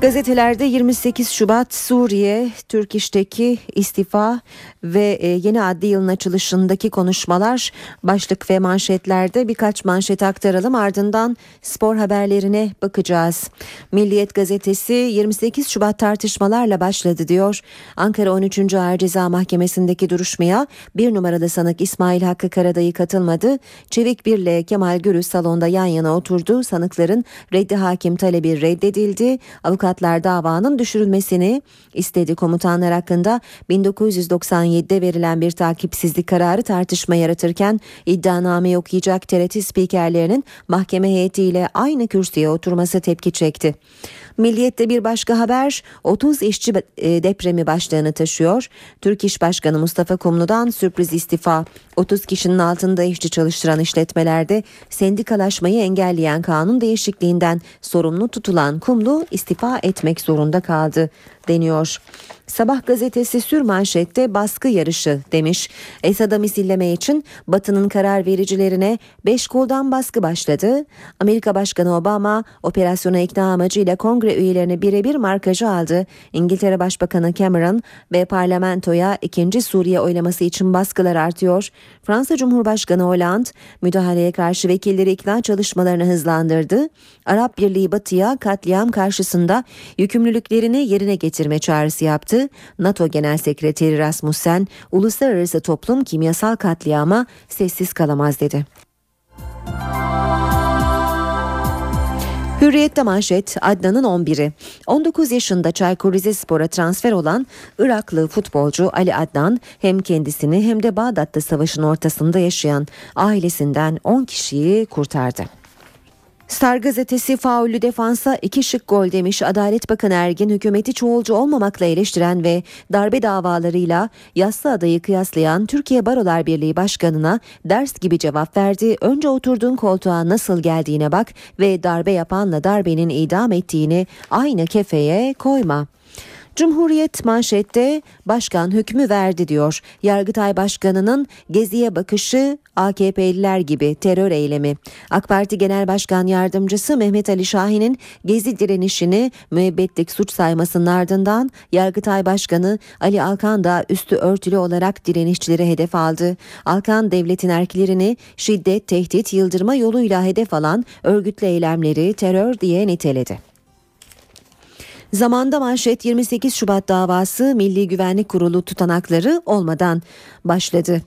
Gazetelerde 28 Şubat Suriye, Türk İş'teki istifa ve e, yeni adli yılın açılışındaki konuşmalar başlık ve manşetlerde birkaç manşet aktaralım ardından spor haberlerine bakacağız. Milliyet gazetesi 28 Şubat tartışmalarla başladı diyor. Ankara 13. Ağır Ceza Mahkemesi'ndeki duruşmaya bir numaralı sanık İsmail Hakkı Karadayı katılmadı. Çevik Birle Kemal Gürüz salonda yan yana oturdu. Sanıkların reddi hakim talebi reddedildi. Avukatlar davanın düşürülmesini istedi. Komutanlar hakkında 1997'de verilen bir takipsizlik kararı tartışma yaratırken iddianameyi okuyacak TRT spikerlerinin mahkeme heyetiyle aynı kürsüye oturması tepki çekti. Milliyet'te bir başka haber 30 işçi e, depremi başlığını taşıyor. Türk İş Başkanı Mustafa Kumlu'dan sürpriz istifa. 30 kişinin altında işçi çalıştıran işletmelerde sendikalaşmayı engelleyen kanun değişikliğinden sorumlu tutulan Kumlu istifa etmek zorunda kaldı deniyor. Sabah gazetesi sür manşette baskı yarışı demiş. Esad'a misilleme için Batı'nın karar vericilerine 5 koldan baskı başladı. Amerika Başkanı Obama operasyona ikna amacıyla kongre üyelerini birebir markajı aldı. İngiltere Başbakanı Cameron ve parlamentoya ikinci Suriye oylaması için baskılar artıyor. Fransa Cumhurbaşkanı Hollande müdahaleye karşı vekilleri ikna çalışmalarını hızlandırdı. Arap Birliği Batı'ya katliam karşısında yükümlülüklerini yerine getirme çağrısı yaptı. NATO Genel Sekreteri Rasmussen, uluslararası toplum kimyasal katliama sessiz kalamaz dedi. Hürriyet'te manşet Adnan'ın 11'i. 19 yaşında Çaykur Rizespor'a transfer olan Iraklı futbolcu Ali Adnan hem kendisini hem de Bağdat'ta savaşın ortasında yaşayan ailesinden 10 kişiyi kurtardı. Star gazetesi faullü defansa iki şık gol demiş. Adalet Bakanı Ergin hükümeti çoğulcu olmamakla eleştiren ve darbe davalarıyla yassı adayı kıyaslayan Türkiye Barolar Birliği Başkanı'na ders gibi cevap verdi. Önce oturduğun koltuğa nasıl geldiğine bak ve darbe yapanla darbenin idam ettiğini aynı kefeye koyma. Cumhuriyet manşette başkan hükmü verdi diyor. Yargıtay Başkanı'nın geziye bakışı AKP'liler gibi terör eylemi. AK Parti Genel Başkan Yardımcısı Mehmet Ali Şahin'in gezi direnişini müebbetlik suç saymasının ardından Yargıtay Başkanı Ali Alkan da üstü örtülü olarak direnişçileri hedef aldı. Alkan devletin erklerini şiddet, tehdit, yıldırma yoluyla hedef alan örgütlü eylemleri terör diye niteledi. Zamanda manşet 28 Şubat davası Milli Güvenlik Kurulu tutanakları olmadan başladı.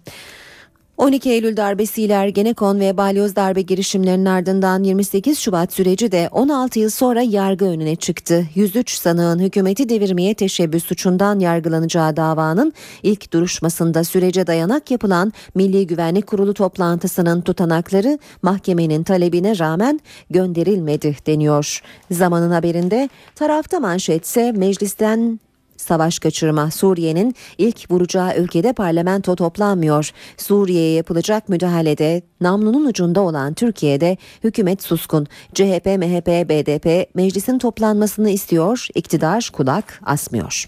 12 Eylül darbesiyle Ergenekon ve Balyoz darbe girişimlerinin ardından 28 Şubat süreci de 16 yıl sonra yargı önüne çıktı. 103 sanığın hükümeti devirmeye teşebbüs suçundan yargılanacağı davanın ilk duruşmasında sürece dayanak yapılan Milli Güvenlik Kurulu toplantısının tutanakları mahkemenin talebine rağmen gönderilmedi deniyor. Zamanın haberinde tarafta manşetse meclisten Savaş kaçırma Suriye'nin ilk vuracağı ülkede parlamento toplanmıyor. Suriye'ye yapılacak müdahalede namlunun ucunda olan Türkiye'de hükümet suskun. CHP, MHP, BDP meclisin toplanmasını istiyor, iktidar kulak asmıyor.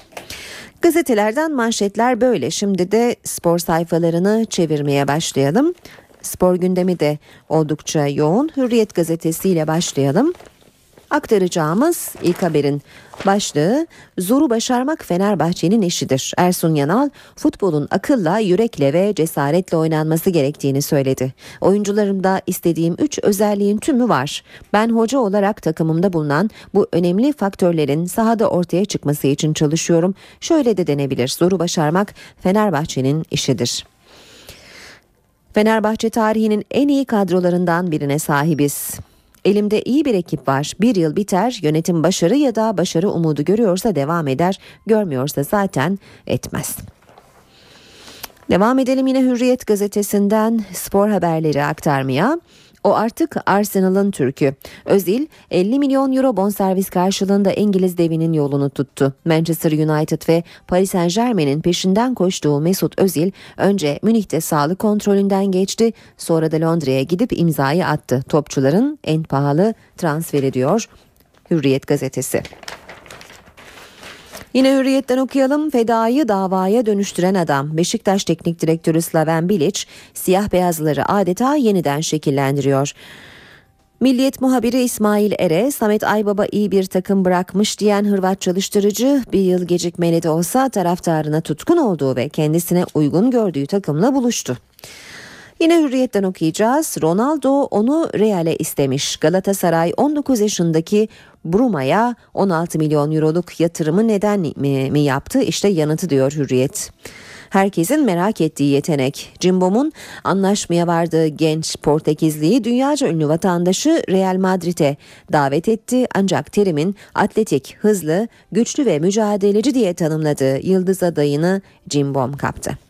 Gazetelerden manşetler böyle. Şimdi de spor sayfalarını çevirmeye başlayalım. Spor gündemi de oldukça yoğun. Hürriyet gazetesiyle başlayalım. Aktaracağımız ilk haberin başlığı zoru başarmak Fenerbahçe'nin işidir. Ersun Yanal futbolun akılla, yürekle ve cesaretle oynanması gerektiğini söyledi. Oyuncularımda istediğim 3 özelliğin tümü var. Ben hoca olarak takımımda bulunan bu önemli faktörlerin sahada ortaya çıkması için çalışıyorum. Şöyle de denebilir. Zoru başarmak Fenerbahçe'nin işidir. Fenerbahçe tarihinin en iyi kadrolarından birine sahibiz. Elimde iyi bir ekip var. Bir yıl biter, yönetim başarı ya da başarı umudu görüyorsa devam eder, görmüyorsa zaten etmez. Devam edelim yine Hürriyet gazetesinden spor haberleri aktarmaya. O artık Arsenal'ın Türk'ü. Özil 50 milyon euro bonservis karşılığında İngiliz devinin yolunu tuttu. Manchester United ve Paris Saint Germain'in peşinden koştuğu Mesut Özil önce Münih'te sağlık kontrolünden geçti sonra da Londra'ya gidip imzayı attı. Topçuların en pahalı transfer ediyor Hürriyet gazetesi. Yine hürriyetten okuyalım. Fedayı davaya dönüştüren adam Beşiktaş Teknik Direktörü Slaven Bilic siyah beyazları adeta yeniden şekillendiriyor. Milliyet muhabiri İsmail Ere, Samet Aybaba iyi bir takım bırakmış diyen Hırvat çalıştırıcı bir yıl gecikmeli de olsa taraftarına tutkun olduğu ve kendisine uygun gördüğü takımla buluştu. Yine hürriyetten okuyacağız. Ronaldo onu Real'e istemiş. Galatasaray 19 yaşındaki Bruma'ya 16 milyon euroluk yatırımı neden mi, mi yaptı? İşte yanıtı diyor Hürriyet. Herkesin merak ettiği yetenek. Cimbom'un anlaşmaya vardığı genç Portekizliyi dünyaca ünlü vatandaşı Real Madrid'e davet etti. Ancak Terim'in atletik, hızlı, güçlü ve mücadeleci diye tanımladığı yıldız adayını Cimbom kaptı.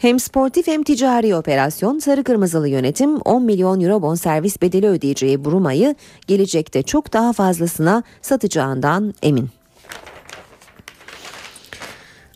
Hem sportif hem ticari operasyon sarı kırmızılı yönetim 10 milyon euro bonservis bedeli ödeyeceği Bruma'yı gelecekte çok daha fazlasına satacağından emin.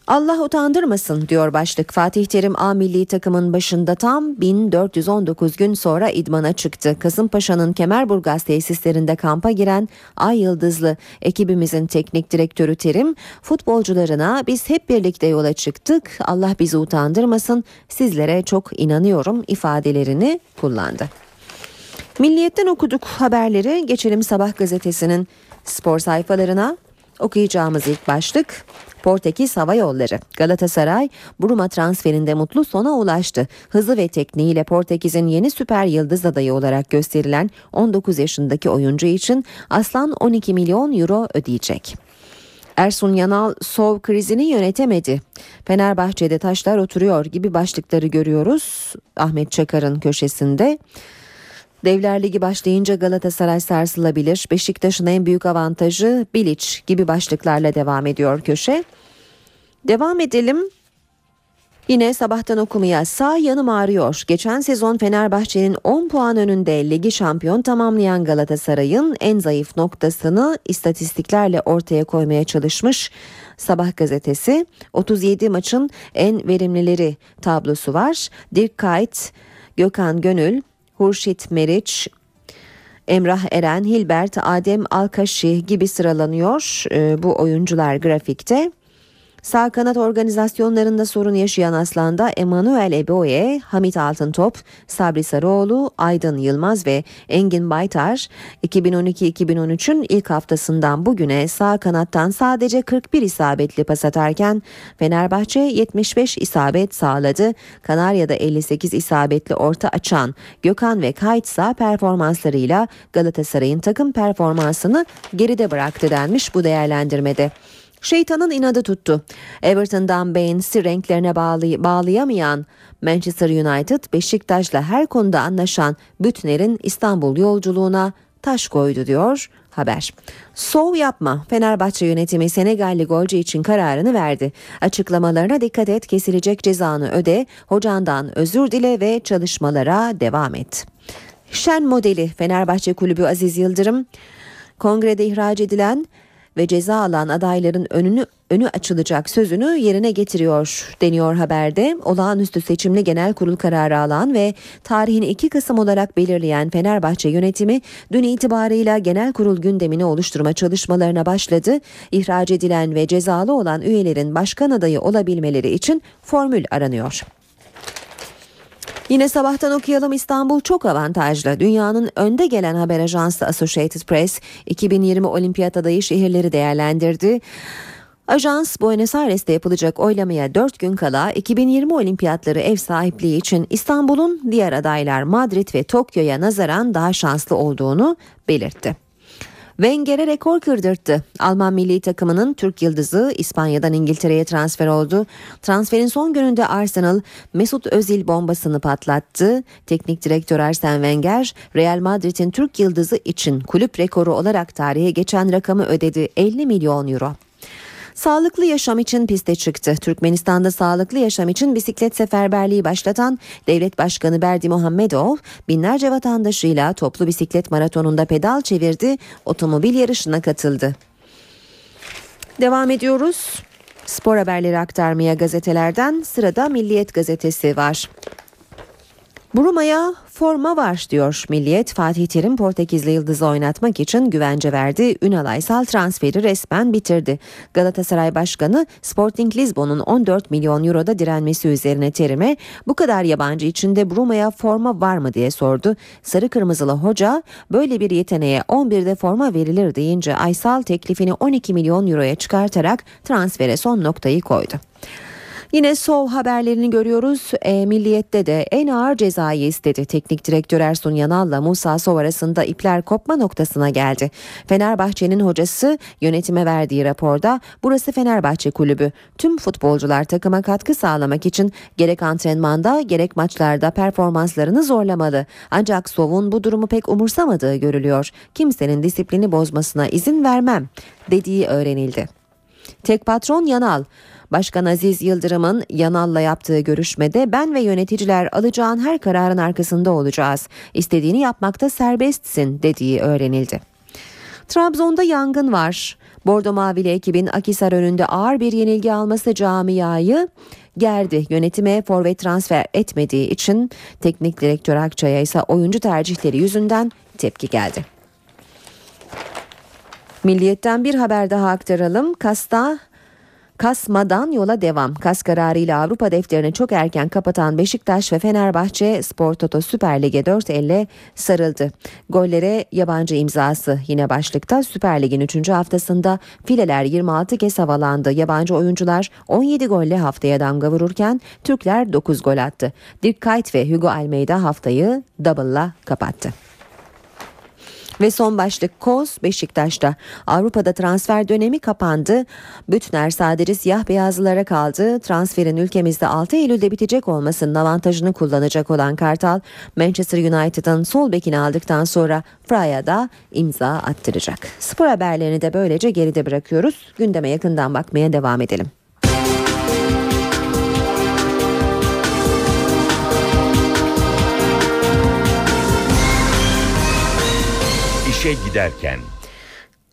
Allah utandırmasın diyor başlık. Fatih Terim A milli takımın başında tam 1419 gün sonra idmana çıktı. Kasımpaşa'nın Kemerburgaz tesislerinde kampa giren Ay Yıldızlı ekibimizin teknik direktörü Terim futbolcularına biz hep birlikte yola çıktık. Allah bizi utandırmasın. Sizlere çok inanıyorum ifadelerini kullandı. Milliyetten okuduk haberleri. Geçelim Sabah gazetesinin spor sayfalarına. Okuyacağımız ilk başlık Portekiz Hava Yolları. Galatasaray Bruma transferinde mutlu sona ulaştı. Hızı ve tekniğiyle Portekiz'in yeni süper yıldız adayı olarak gösterilen 19 yaşındaki oyuncu için Aslan 12 milyon euro ödeyecek. Ersun Yanal Sov krizini yönetemedi. Fenerbahçe'de taşlar oturuyor gibi başlıkları görüyoruz. Ahmet Çakar'ın köşesinde. Devler Ligi başlayınca Galatasaray sarsılabilir. Beşiktaş'ın en büyük avantajı Bilic gibi başlıklarla devam ediyor köşe. Devam edelim. Yine sabahtan okumaya sağ yanım ağrıyor. Geçen sezon Fenerbahçe'nin 10 puan önünde ligi şampiyon tamamlayan Galatasaray'ın en zayıf noktasını istatistiklerle ortaya koymaya çalışmış. Sabah gazetesi 37 maçın en verimlileri tablosu var. Dirk Kuyt, Gökhan Gönül, Hurşit Meriç, Emrah Eren, Hilbert, Adem Alkaşi gibi sıralanıyor e, bu oyuncular grafikte. Sağ kanat organizasyonlarında sorun yaşayan Aslan'da Emanuel Eboye, Hamit Altıntop, Sabri Sarıoğlu, Aydın Yılmaz ve Engin Baytar 2012-2013'ün ilk haftasından bugüne sağ kanattan sadece 41 isabetli pas atarken Fenerbahçe 75 isabet sağladı. Kanarya'da 58 isabetli orta açan Gökhan ve Kaytsa performanslarıyla Galatasaray'ın takım performansını geride bıraktı denmiş bu değerlendirmede. Şeytanın inadı tuttu. Everton'dan Baines'i renklerine bağlay- bağlayamayan Manchester United, Beşiktaş'la her konuda anlaşan Bütner'in İstanbul yolculuğuna taş koydu diyor haber. Sov yapma. Fenerbahçe yönetimi Senegalli golcü için kararını verdi. Açıklamalarına dikkat et, kesilecek cezanı öde, hocandan özür dile ve çalışmalara devam et. Şen modeli Fenerbahçe Kulübü Aziz Yıldırım, kongrede ihraç edilen ve ceza alan adayların önünü önü açılacak sözünü yerine getiriyor deniyor haberde. Olağanüstü seçimli genel kurul kararı alan ve tarihini 2 Kasım olarak belirleyen Fenerbahçe yönetimi dün itibarıyla genel kurul gündemini oluşturma çalışmalarına başladı. İhraç edilen ve cezalı olan üyelerin başkan adayı olabilmeleri için formül aranıyor. Yine sabahtan okuyalım İstanbul çok avantajlı. Dünyanın önde gelen haber ajansı Associated Press 2020 olimpiyat adayı şehirleri değerlendirdi. Ajans Buenos Aires'te yapılacak oylamaya 4 gün kala 2020 olimpiyatları ev sahipliği için İstanbul'un diğer adaylar Madrid ve Tokyo'ya nazaran daha şanslı olduğunu belirtti. Wenger'e rekor kırdırttı. Alman milli takımının Türk yıldızı İspanya'dan İngiltere'ye transfer oldu. Transferin son gününde Arsenal Mesut Özil bombasını patlattı. Teknik direktör Arsene Wenger Real Madrid'in Türk yıldızı için kulüp rekoru olarak tarihe geçen rakamı ödedi 50 milyon euro. Sağlıklı yaşam için piste çıktı. Türkmenistan'da sağlıklı yaşam için bisiklet seferberliği başlatan Devlet Başkanı Berdi Muhammedov binlerce vatandaşıyla toplu bisiklet maratonunda pedal çevirdi, otomobil yarışına katıldı. Devam ediyoruz. Spor haberleri aktarmaya gazetelerden sırada Milliyet gazetesi var. Bruma'ya forma var diyor Milliyet. Fatih Terim Portekizli Yıldız'ı oynatmak için güvence verdi. Ünal Aysal transferi resmen bitirdi. Galatasaray Başkanı Sporting Lisbon'un 14 milyon euroda direnmesi üzerine Terim'e bu kadar yabancı içinde Bruma'ya forma var mı diye sordu. Sarı Kırmızılı hoca böyle bir yeteneğe 11'de forma verilir deyince Aysal teklifini 12 milyon euroya çıkartarak transfere son noktayı koydu. Yine Sov haberlerini görüyoruz. E, Milliyet'te de en ağır cezayı istedi. Teknik direktör Ersun Yanal'la Musa Sov arasında ipler kopma noktasına geldi. Fenerbahçe'nin hocası yönetime verdiği raporda burası Fenerbahçe kulübü. Tüm futbolcular takıma katkı sağlamak için gerek antrenmanda gerek maçlarda performanslarını zorlamalı. Ancak Sov'un bu durumu pek umursamadığı görülüyor. Kimsenin disiplini bozmasına izin vermem dediği öğrenildi. Tek patron Yanal. Başkan Aziz Yıldırım'ın Yanal'la yaptığı görüşmede ben ve yöneticiler alacağın her kararın arkasında olacağız. İstediğini yapmakta serbestsin dediği öğrenildi. Trabzon'da yangın var. Bordo Mavili ekibin Akisar önünde ağır bir yenilgi alması camiayı gerdi. Yönetime forvet transfer etmediği için teknik direktör Akçay'a ise oyuncu tercihleri yüzünden tepki geldi. Milliyetten bir haber daha aktaralım. Kasta Kasmadan yola devam. Kas kararıyla Avrupa defterini çok erken kapatan Beşiktaş ve Fenerbahçe Spor Toto Süper Lig'e 4 elle sarıldı. Gollere yabancı imzası yine başlıkta Süper Lig'in 3. haftasında fileler 26 kez havalandı. Yabancı oyuncular 17 golle haftaya damga vururken Türkler 9 gol attı. Dirk Kuyt ve Hugo Almeida haftayı double'la kapattı. Ve son başlık Koz Beşiktaş'ta. Avrupa'da transfer dönemi kapandı. Bütner sadece siyah beyazlılara kaldı. Transferin ülkemizde 6 Eylül'de bitecek olmasının avantajını kullanacak olan Kartal, Manchester United'ın sol bekini aldıktan sonra Freya'da imza attıracak. Spor haberlerini de böylece geride bırakıyoruz. Gündeme yakından bakmaya devam edelim. İşe giderken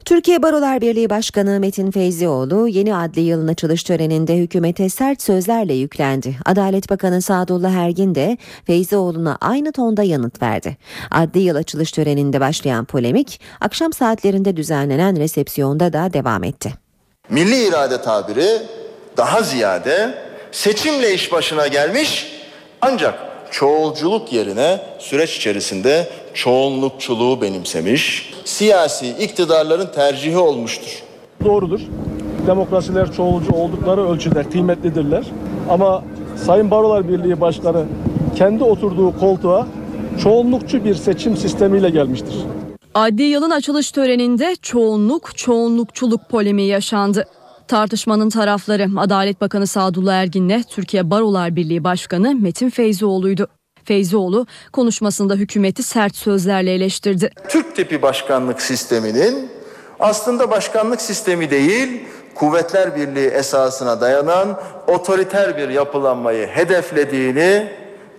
Türkiye Barolar Birliği Başkanı Metin Feyzioğlu yeni adli yılın açılış töreninde hükümete sert sözlerle yüklendi. Adalet Bakanı Sadullah Ergin de Feyzioğlu'na aynı tonda yanıt verdi. Adli yıl açılış töreninde başlayan polemik akşam saatlerinde düzenlenen resepsiyonda da devam etti. Milli irade tabiri daha ziyade seçimle iş başına gelmiş ancak çoğulculuk yerine süreç içerisinde çoğunlukçuluğu benimsemiş, siyasi iktidarların tercihi olmuştur. Doğrudur. Demokrasiler çoğulcu oldukları ölçüde kıymetlidirler. Ama Sayın Barolar Birliği Başkanı kendi oturduğu koltuğa çoğunlukçu bir seçim sistemiyle gelmiştir. Adli yılın açılış töreninde çoğunluk, çoğunlukçuluk polemiği yaşandı. Tartışmanın tarafları Adalet Bakanı Sadullah Ergin'le Türkiye Barolar Birliği Başkanı Metin Feyzioğlu'ydu. Feyzioğlu konuşmasında hükümeti sert sözlerle eleştirdi. Türk tipi başkanlık sisteminin aslında başkanlık sistemi değil, kuvvetler birliği esasına dayanan otoriter bir yapılanmayı hedeflediğini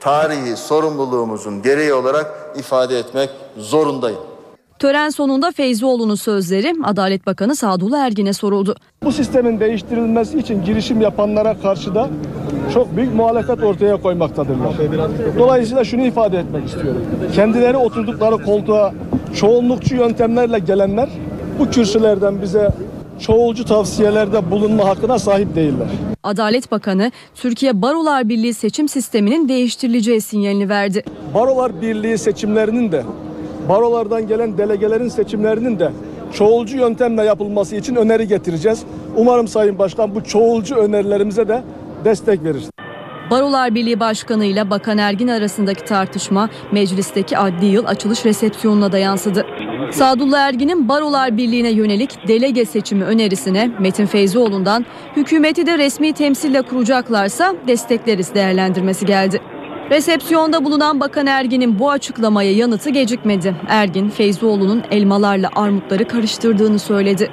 tarihi sorumluluğumuzun gereği olarak ifade etmek zorundayım. Tören sonunda Feyzioğlu'nun sözleri Adalet Bakanı Sadullah Ergin'e soruldu. Bu sistemin değiştirilmesi için girişim yapanlara karşı da çok büyük muhalefet ortaya koymaktadırlar. Dolayısıyla şunu ifade etmek istiyorum. Kendileri oturdukları koltuğa çoğunlukçu yöntemlerle gelenler bu kürsülerden bize çoğulcu tavsiyelerde bulunma hakkına sahip değiller. Adalet Bakanı Türkiye Barolar Birliği seçim sisteminin değiştirileceği sinyalini verdi. Barolar Birliği seçimlerinin de barolardan gelen delegelerin seçimlerinin de çoğulcu yöntemle yapılması için öneri getireceğiz. Umarım Sayın Başkan bu çoğulcu önerilerimize de destek verir. Barolar Birliği Başkanı ile Bakan Ergin arasındaki tartışma meclisteki adli yıl açılış resepsiyonuna da yansıdı. Sadullah Ergin'in Barolar Birliği'ne yönelik delege seçimi önerisine Metin Feyzioğlu'ndan hükümeti de resmi temsille kuracaklarsa destekleriz değerlendirmesi geldi. Resepsiyonda bulunan Bakan Ergin'in bu açıklamaya yanıtı gecikmedi. Ergin, Feyzioğlu'nun elmalarla armutları karıştırdığını söyledi.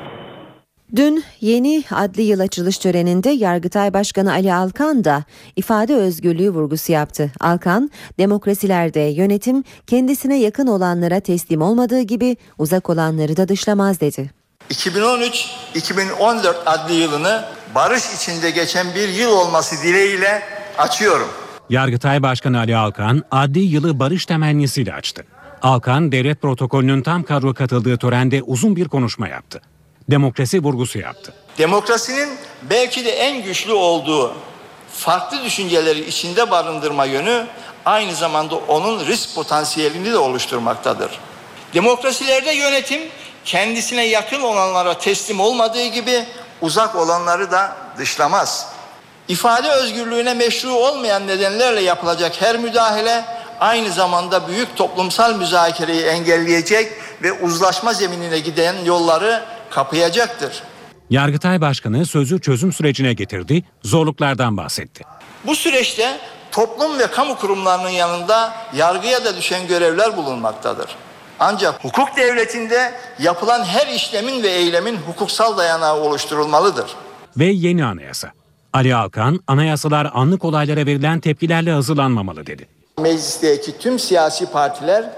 Dün yeni adli yıl açılış töreninde Yargıtay Başkanı Ali Alkan da ifade özgürlüğü vurgusu yaptı. Alkan, demokrasilerde yönetim kendisine yakın olanlara teslim olmadığı gibi uzak olanları da dışlamaz dedi. 2013-2014 adli yılını barış içinde geçen bir yıl olması dileğiyle açıyorum. Yargıtay Başkanı Ali Alkan adli yılı barış temennisiyle açtı. Alkan devlet protokolünün tam kadro katıldığı törende uzun bir konuşma yaptı. Demokrasi vurgusu yaptı. Demokrasinin belki de en güçlü olduğu farklı düşünceleri içinde barındırma yönü aynı zamanda onun risk potansiyelini de oluşturmaktadır. Demokrasilerde yönetim kendisine yakın olanlara teslim olmadığı gibi uzak olanları da dışlamaz. İfade özgürlüğüne meşru olmayan nedenlerle yapılacak her müdahale aynı zamanda büyük toplumsal müzakereyi engelleyecek ve uzlaşma zeminine giden yolları kapayacaktır. Yargıtay Başkanı sözü çözüm sürecine getirdi, zorluklardan bahsetti. Bu süreçte toplum ve kamu kurumlarının yanında yargıya da düşen görevler bulunmaktadır. Ancak hukuk devletinde yapılan her işlemin ve eylemin hukuksal dayanağı oluşturulmalıdır. Ve yeni anayasa. Ali Alkan, anayasalar anlık olaylara verilen tepkilerle hazırlanmamalı dedi. Meclisteki tüm siyasi partiler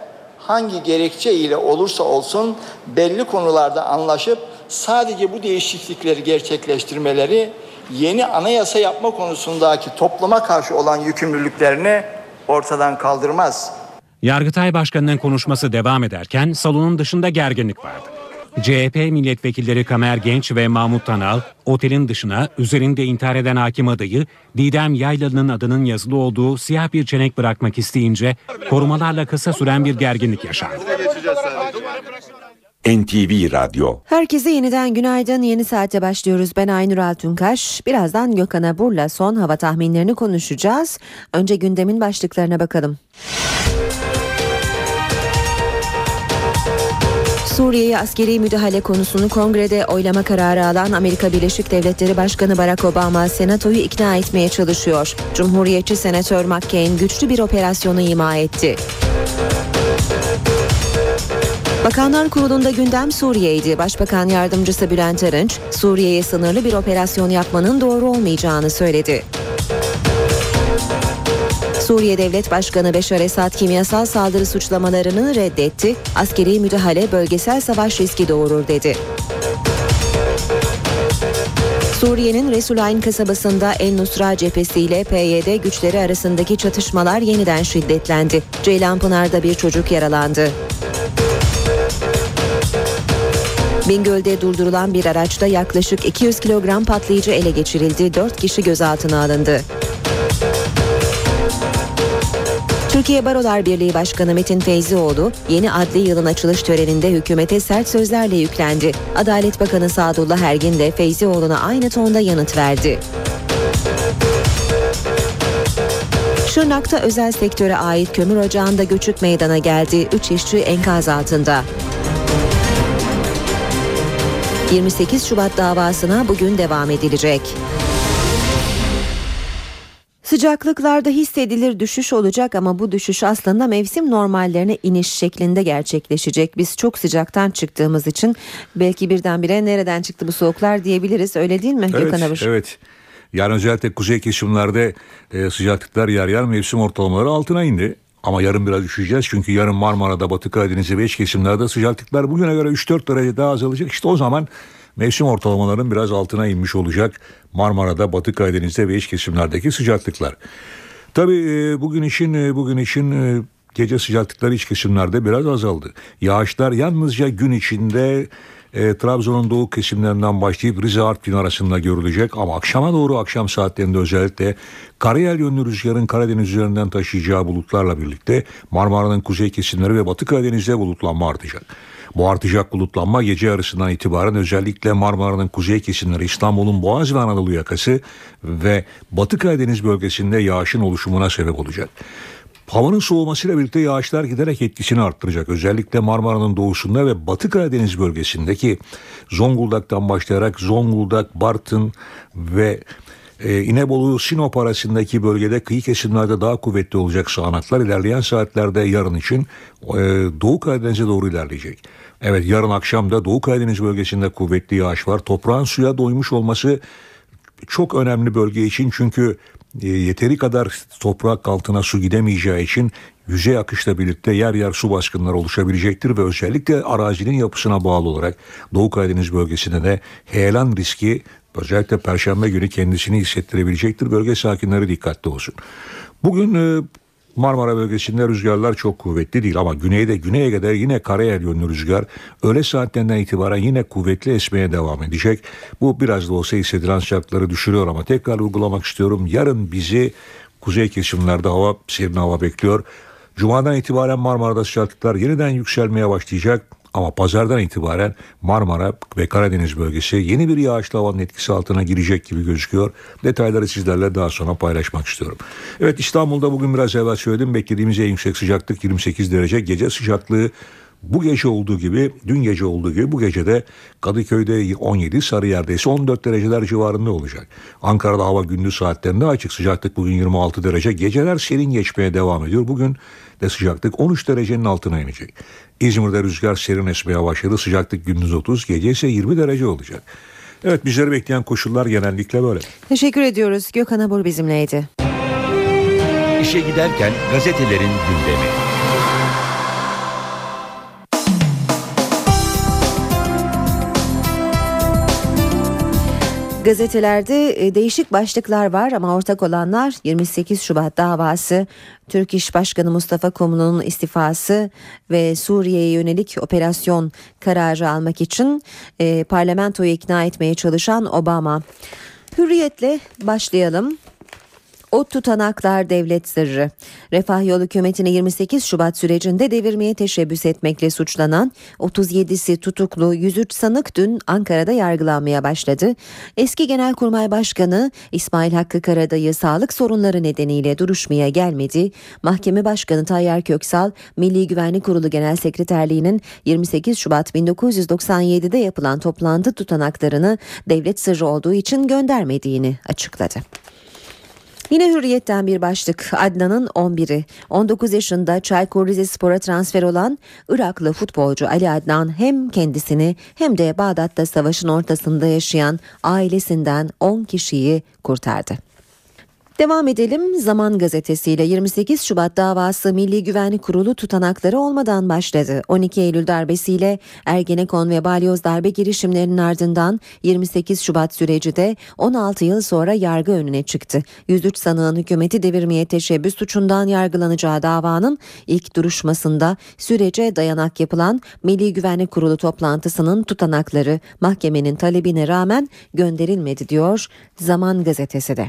hangi gerekçe ile olursa olsun belli konularda anlaşıp sadece bu değişiklikleri gerçekleştirmeleri yeni anayasa yapma konusundaki topluma karşı olan yükümlülüklerini ortadan kaldırmaz. Yargıtay Başkanı'nın konuşması devam ederken salonun dışında gerginlik vardı. CHP milletvekilleri Kamer Genç ve Mahmut Tanal otelin dışına üzerinde intihar eden hakim adayı Didem Yaylalı'nın adının yazılı olduğu siyah bir çenek bırakmak isteyince korumalarla kısa süren bir gerginlik yaşandı. NTV Radyo Herkese yeniden günaydın. Yeni saate başlıyoruz. Ben Aynur Altunkaş. Birazdan Gökhan Abur'la son hava tahminlerini konuşacağız. Önce gündemin başlıklarına bakalım. Suriye'ye askeri müdahale konusunu kongrede oylama kararı alan Amerika Birleşik Devletleri Başkanı Barack Obama senatoyu ikna etmeye çalışıyor. Cumhuriyetçi Senatör McCain güçlü bir operasyonu ima etti. Bakanlar Kurulu'nda gündem Suriye'ydi. Başbakan Yardımcısı Bülent Arınç, Suriye'ye sınırlı bir operasyon yapmanın doğru olmayacağını söyledi. Suriye Devlet Başkanı Beşar Esad kimyasal saldırı suçlamalarını reddetti. Askeri müdahale bölgesel savaş riski doğurur dedi. Suriye'nin Resulayn kasabasında El Nusra cephesi ile PYD güçleri arasındaki çatışmalar yeniden şiddetlendi. Ceylanpınar'da bir çocuk yaralandı. Bingöl'de durdurulan bir araçta yaklaşık 200 kilogram patlayıcı ele geçirildi. 4 kişi gözaltına alındı. Türkiye Barolar Birliği Başkanı Metin Feyzioğlu yeni adli yılın açılış töreninde hükümete sert sözlerle yüklendi. Adalet Bakanı Sadullah Ergin de Feyzioğlu'na aynı tonda yanıt verdi. Şırnak'ta özel sektöre ait kömür ocağında göçük meydana geldi. 3 işçi enkaz altında. 28 Şubat davasına bugün devam edilecek. Sıcaklıklarda hissedilir düşüş olacak ama bu düşüş aslında mevsim normallerine iniş şeklinde gerçekleşecek. Biz çok sıcaktan çıktığımız için belki birdenbire nereden çıktı bu soğuklar diyebiliriz öyle değil mi evet, Gökhan Abur? Evet. Yani özellikle kuzey kesimlerde e, sıcaklıklar yer yer mevsim ortalamaları altına indi. Ama yarın biraz düşeceğiz çünkü yarın Marmara'da, Batı Karadeniz'de ve iç kesimlerde sıcaklıklar bugüne göre 3-4 derece daha azalacak. İşte o zaman mevsim ortalamaların biraz altına inmiş olacak Marmara'da, Batı Karadeniz'de ve iç kesimlerdeki sıcaklıklar. Tabii e, bugün için e, bugün için e, gece sıcaklıkları iç kesimlerde biraz azaldı. Yağışlar yalnızca gün içinde e, Trabzon'un doğu kesimlerinden başlayıp Rize Artvin arasında görülecek ama akşama doğru akşam saatlerinde özellikle karayel yönlü rüzgarın Karadeniz üzerinden taşıyacağı bulutlarla birlikte Marmara'nın kuzey kesimleri ve Batı Karadeniz'de bulutlanma artacak. Bu artacak bulutlanma gece yarısından itibaren özellikle Marmara'nın kuzey kesimleri, İstanbul'un Boğaz ve Anadolu yakası ve Batı Karadeniz bölgesinde yağışın oluşumuna sebep olacak. Havanın soğumasıyla birlikte yağışlar giderek etkisini arttıracak. Özellikle Marmara'nın doğusunda ve Batı Karadeniz bölgesindeki Zonguldak'tan başlayarak Zonguldak, Bartın ve e, İnebolu, Sinop arasındaki bölgede kıyı kesimlerde daha kuvvetli olacak sağanaklar ilerleyen saatlerde yarın için e, Doğu Karadeniz'e doğru ilerleyecek. Evet yarın akşam da Doğu Karadeniz bölgesinde kuvvetli yağış var. Toprağın suya doymuş olması çok önemli bölge için çünkü e, yeteri kadar toprak altına su gidemeyeceği için yüzey akışla birlikte yer yer su baskınları oluşabilecektir ve özellikle arazinin yapısına bağlı olarak Doğu Karadeniz bölgesinde de heyelan riski özellikle perşembe günü kendisini hissettirebilecektir. Bölge sakinleri dikkatli olsun. Bugün e, Marmara bölgesinde rüzgarlar çok kuvvetli değil ama güneyde güneye kadar yine karayel yönlü rüzgar öğle saatlerinden itibaren yine kuvvetli esmeye devam edecek. Bu biraz da olsa hissedilen sıcaklıkları düşürüyor ama tekrar uygulamak istiyorum. Yarın bizi kuzey kesimlerde hava serin hava bekliyor. Cuma'dan itibaren Marmara'da sıcaklıklar yeniden yükselmeye başlayacak. Ama pazardan itibaren Marmara ve Karadeniz bölgesi yeni bir yağışlı havanın etkisi altına girecek gibi gözüküyor. Detayları sizlerle daha sonra paylaşmak istiyorum. Evet İstanbul'da bugün biraz evvel söyledim. Beklediğimiz en yüksek sıcaklık 28 derece. Gece sıcaklığı bu gece olduğu gibi dün gece olduğu gibi bu gece de Kadıköy'de 17 Sarıyer'de ise 14 dereceler civarında olacak. Ankara'da hava gündüz saatlerinde açık sıcaklık bugün 26 derece. Geceler serin geçmeye devam ediyor. Bugün de sıcaklık 13 derecenin altına inecek. İzmir'de rüzgar serin esmeye başladı. Sıcaklık gündüz 30 gece ise 20 derece olacak. Evet bizleri bekleyen koşullar genellikle böyle. Teşekkür ediyoruz. Gökhan Abur bizimleydi. İşe giderken gazetelerin gündemi. Gazetelerde e, değişik başlıklar var ama ortak olanlar 28 Şubat davası, Türk İş Başkanı Mustafa Kumlu'nun istifası ve Suriye'ye yönelik operasyon kararı almak için e, parlamentoyu ikna etmeye çalışan Obama. Hürriyetle başlayalım. O tutanaklar devlet sırrı. Refah Yol hükümetini 28 Şubat sürecinde devirmeye teşebbüs etmekle suçlanan 37'si tutuklu 103 sanık dün Ankara'da yargılanmaya başladı. Eski Genelkurmay Başkanı İsmail Hakkı Karadayı sağlık sorunları nedeniyle duruşmaya gelmedi. Mahkeme Başkanı Tayyar Köksal, Milli Güvenlik Kurulu Genel Sekreterliği'nin 28 Şubat 1997'de yapılan toplantı tutanaklarını devlet sırrı olduğu için göndermediğini açıkladı. Yine hürriyetten bir başlık Adnan'ın 11'i 19 yaşında Çaykur Rizespor'a transfer olan Iraklı futbolcu Ali Adnan hem kendisini hem de Bağdat'ta savaşın ortasında yaşayan ailesinden 10 kişiyi kurtardı. Devam edelim Zaman gazetesiyle 28 Şubat davası Milli Güvenlik Kurulu tutanakları olmadan başladı. 12 Eylül darbesiyle Ergenekon ve Balyoz darbe girişimlerinin ardından 28 Şubat süreci de 16 yıl sonra yargı önüne çıktı. 103 sanığın hükümeti devirmeye teşebbüs suçundan yargılanacağı davanın ilk duruşmasında sürece dayanak yapılan Milli Güvenlik Kurulu toplantısının tutanakları mahkemenin talebine rağmen gönderilmedi diyor Zaman gazetesi de.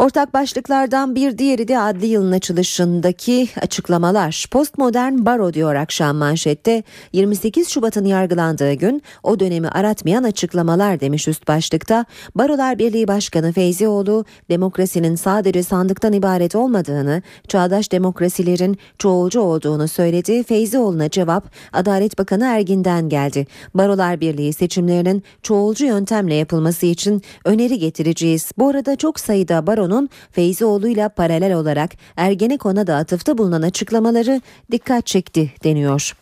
Ortak başlıklardan bir diğeri de adli yılın açılışındaki açıklamalar. Postmodern baro diyor akşam manşette. 28 Şubat'ın yargılandığı gün o dönemi aratmayan açıklamalar demiş üst başlıkta. Barolar Birliği Başkanı Feyzioğlu demokrasinin sadece sandıktan ibaret olmadığını, çağdaş demokrasilerin çoğulcu olduğunu söyledi. Feyzioğlu'na cevap Adalet Bakanı Ergin'den geldi. Barolar Birliği seçimlerinin çoğulcu yöntemle yapılması için öneri getireceğiz. Bu arada çok sayıda baro Erdoğan'ın Feyzioğlu'yla paralel olarak Ergenekon'a da atıfta bulunan açıklamaları dikkat çekti deniyor.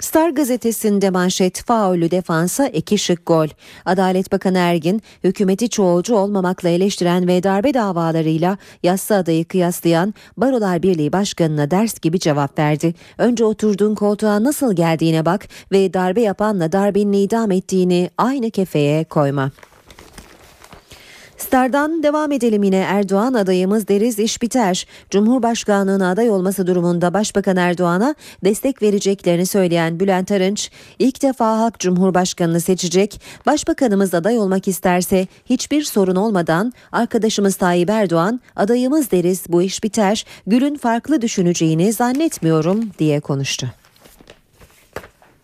Star gazetesinde manşet faulü defansa iki şık gol. Adalet Bakanı Ergin hükümeti çoğulcu olmamakla eleştiren ve darbe davalarıyla yassı adayı kıyaslayan Barolar Birliği Başkanı'na ders gibi cevap verdi. Önce oturduğun koltuğa nasıl geldiğine bak ve darbe yapanla darbenin idam ettiğini aynı kefeye koyma. Star'dan devam edelim yine Erdoğan adayımız deriz iş biter. Cumhurbaşkanlığına aday olması durumunda Başbakan Erdoğan'a destek vereceklerini söyleyen Bülent Arınç ilk defa halk Cumhurbaşkanını seçecek. Başbakanımız aday olmak isterse hiçbir sorun olmadan arkadaşımız Tayyip Erdoğan adayımız deriz bu iş biter. Gül'ün farklı düşüneceğini zannetmiyorum diye konuştu.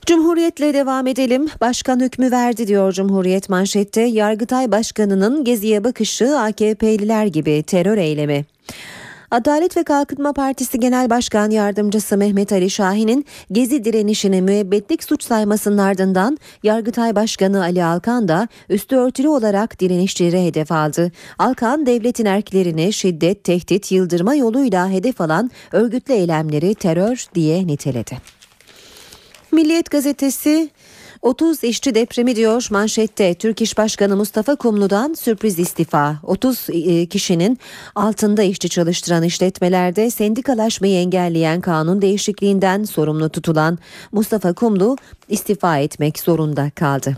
Cumhuriyetle devam edelim. Başkan hükmü verdi diyor Cumhuriyet manşette. Yargıtay Başkanı'nın geziye bakışı AKP'liler gibi terör eylemi. Adalet ve Kalkınma Partisi Genel Başkan Yardımcısı Mehmet Ali Şahin'in gezi direnişini müebbetlik suç saymasının ardından Yargıtay Başkanı Ali Alkan da üstü örtülü olarak direnişçileri hedef aldı. Alkan devletin erklerini şiddet, tehdit, yıldırma yoluyla hedef alan örgütlü eylemleri terör diye niteledi. Milliyet gazetesi 30 işçi depremi diyor manşette. Türk İş Başkanı Mustafa Kumlu'dan sürpriz istifa. 30 e, kişinin altında işçi çalıştıran işletmelerde sendikalaşmayı engelleyen kanun değişikliğinden sorumlu tutulan Mustafa Kumlu istifa etmek zorunda kaldı.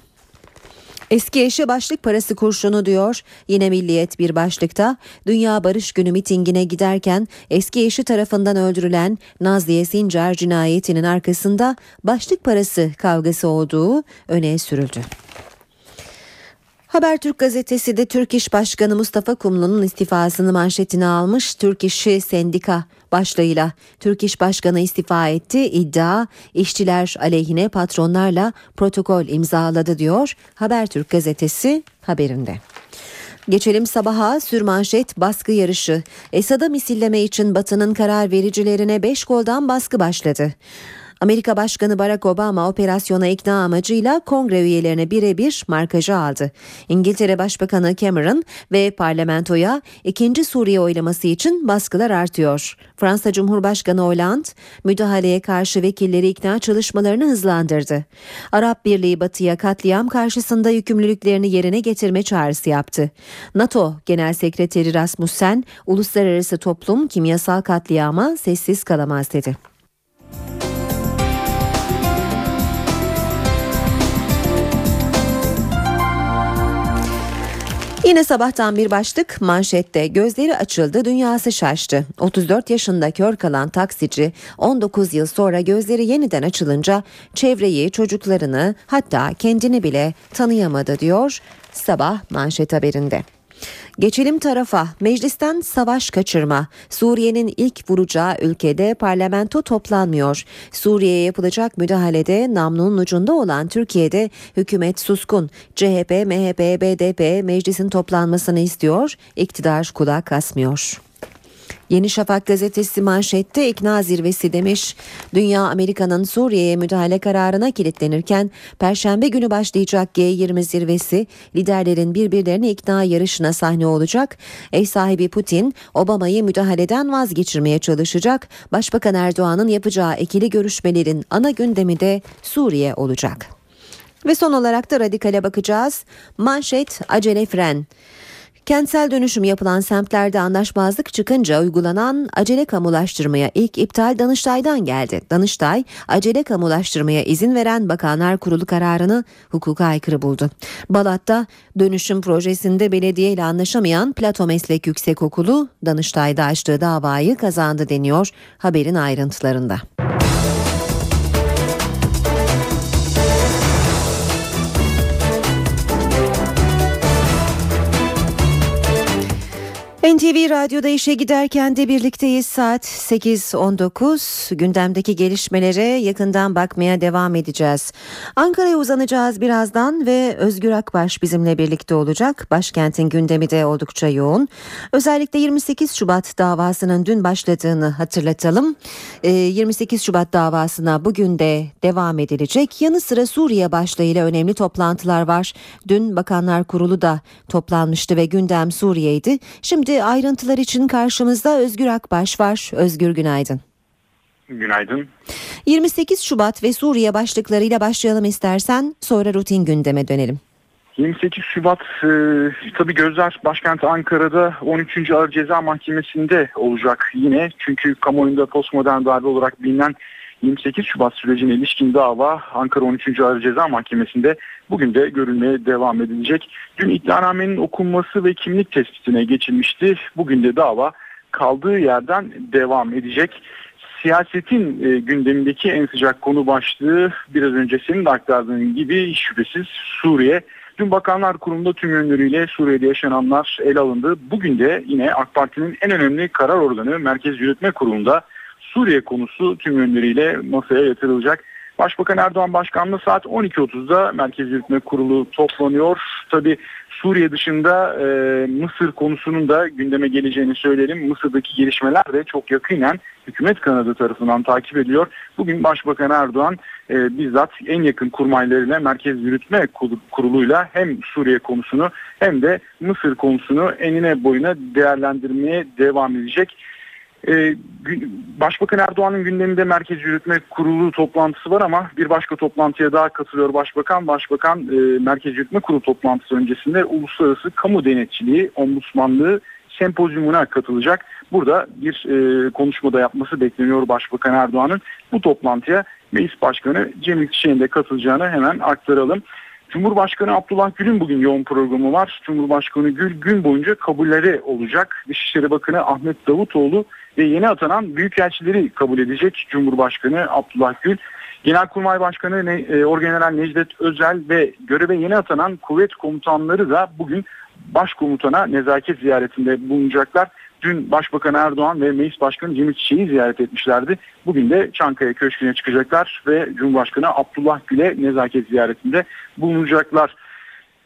Eski eşi başlık parası kurşunu diyor. Yine Milliyet bir başlıkta Dünya Barış Günü mitingine giderken eski eşi tarafından öldürülen Nazliye Sincar cinayetinin arkasında başlık parası kavgası olduğu öne sürüldü. Habertürk gazetesi de Türk İş Başkanı Mustafa Kumlu'nun istifasını manşetine almış. Türk İş'i sendika başlığıyla Türk İş Başkanı istifa etti. İddia işçiler aleyhine patronlarla protokol imzaladı diyor Habertürk gazetesi haberinde. Geçelim sabaha sürmanşet baskı yarışı. Esad'a misilleme için Batı'nın karar vericilerine 5 goldan baskı başladı. Amerika Başkanı Barack Obama operasyona ikna amacıyla kongre üyelerine birebir markajı aldı. İngiltere Başbakanı Cameron ve parlamentoya ikinci Suriye oylaması için baskılar artıyor. Fransa Cumhurbaşkanı Hollande müdahaleye karşı vekilleri ikna çalışmalarını hızlandırdı. Arap Birliği Batı'ya katliam karşısında yükümlülüklerini yerine getirme çağrısı yaptı. NATO Genel Sekreteri Rasmussen uluslararası toplum kimyasal katliama sessiz kalamaz dedi. Yine sabahtan bir başlık manşette gözleri açıldı dünyası şaştı. 34 yaşında kör kalan taksici 19 yıl sonra gözleri yeniden açılınca çevreyi çocuklarını hatta kendini bile tanıyamadı diyor sabah manşet haberinde. Geçelim tarafa. Meclisten savaş kaçırma. Suriye'nin ilk vuracağı ülkede parlamento toplanmıyor. Suriye'ye yapılacak müdahalede namlunun ucunda olan Türkiye'de hükümet suskun. CHP, MHP, BDP meclisin toplanmasını istiyor. İktidar kulak asmıyor. Yeni Şafak gazetesi manşette ikna zirvesi demiş. Dünya Amerika'nın Suriye'ye müdahale kararına kilitlenirken Perşembe günü başlayacak G20 zirvesi liderlerin birbirlerini ikna yarışına sahne olacak. Ev sahibi Putin Obama'yı müdahaleden vazgeçirmeye çalışacak. Başbakan Erdoğan'ın yapacağı ikili görüşmelerin ana gündemi de Suriye olacak. Ve son olarak da radikale bakacağız. Manşet acele fren. Kentsel dönüşüm yapılan semtlerde anlaşmazlık çıkınca uygulanan acele kamulaştırmaya ilk iptal Danıştay'dan geldi. Danıştay, acele kamulaştırmaya izin veren Bakanlar Kurulu kararını hukuka aykırı buldu. Balat'ta dönüşüm projesinde belediye ile anlaşamayan Plato Meslek Yüksekokulu Danıştay'da açtığı davayı kazandı deniyor haberin ayrıntılarında. NTV Radyo'da işe giderken de birlikteyiz saat 8.19 gündemdeki gelişmelere yakından bakmaya devam edeceğiz. Ankara'ya uzanacağız birazdan ve Özgür Akbaş bizimle birlikte olacak. Başkentin gündemi de oldukça yoğun. Özellikle 28 Şubat davasının dün başladığını hatırlatalım. 28 Şubat davasına bugün de devam edilecek. Yanı sıra Suriye başlığıyla önemli toplantılar var. Dün Bakanlar Kurulu da toplanmıştı ve gündem Suriye'ydi. Şimdi ayrıntılar için karşımızda Özgür Akbaş var. Özgür günaydın. Günaydın. 28 Şubat ve Suriye başlıklarıyla başlayalım istersen sonra rutin gündeme dönelim. 28 Şubat e, tabi gözler başkent Ankara'da 13. Ağır Ceza Mahkemesi'nde olacak yine. Çünkü kamuoyunda postmodern darbe olarak bilinen 28 Şubat sürecine ilişkin dava Ankara 13. Ağır Ceza Mahkemesi'nde bugün de görülmeye devam edilecek. Dün iddianamenin okunması ve kimlik tespitine geçilmişti. Bugün de dava kaldığı yerden devam edecek. Siyasetin e, gündemindeki en sıcak konu başlığı biraz önce senin de aktardığın gibi şüphesiz Suriye. Dün Bakanlar Kurulu'nda tüm yönleriyle Suriye'de yaşananlar ele alındı. Bugün de yine AK Parti'nin en önemli karar organı Merkez Yürütme Kurulu'nda Suriye konusu tüm yönleriyle masaya yatırılacak. Başbakan Erdoğan Başkanlığı saat 12.30'da Merkez Yürütme Kurulu toplanıyor. Tabi Suriye dışında e, Mısır konusunun da gündeme geleceğini söyleyelim. Mısır'daki gelişmeler de çok yakinen hükümet kanadı tarafından takip ediliyor. Bugün Başbakan Erdoğan e, bizzat en yakın kurmaylarıyla Merkez Yürütme Kurulu'yla hem Suriye konusunu hem de Mısır konusunu enine boyuna değerlendirmeye devam edecek. Ee, Başbakan Erdoğan'ın gündeminde Merkez Yürütme Kurulu toplantısı var ama bir başka toplantıya daha katılıyor Başbakan. Başbakan e, Merkez Yürütme Kurulu toplantısı öncesinde Uluslararası Kamu Denetçiliği Ombudsmanlığı sempozyumuna katılacak. Burada bir e, konuşmada yapması bekleniyor Başbakan Erdoğan'ın. Bu toplantıya Meclis Başkanı Cemil Çiçek'in de katılacağını hemen aktaralım. Cumhurbaşkanı Abdullah Gül'ün bugün yoğun programı var. Cumhurbaşkanı Gül gün boyunca kabulleri olacak. Dışişleri Bakanı Ahmet Davutoğlu ve yeni atanan büyükelçileri kabul edecek Cumhurbaşkanı Abdullah Gül. Genelkurmay Başkanı e, Orgeneral Necdet Özel ve göreve yeni atanan kuvvet komutanları da bugün başkomutana nezaket ziyaretinde bulunacaklar. Dün Başbakan Erdoğan ve Meclis Başkanı Cemil Çiçek'i ziyaret etmişlerdi. Bugün de Çankaya Köşkü'ne çıkacaklar ve Cumhurbaşkanı Abdullah Gül'e nezaket ziyaretinde bulunacaklar.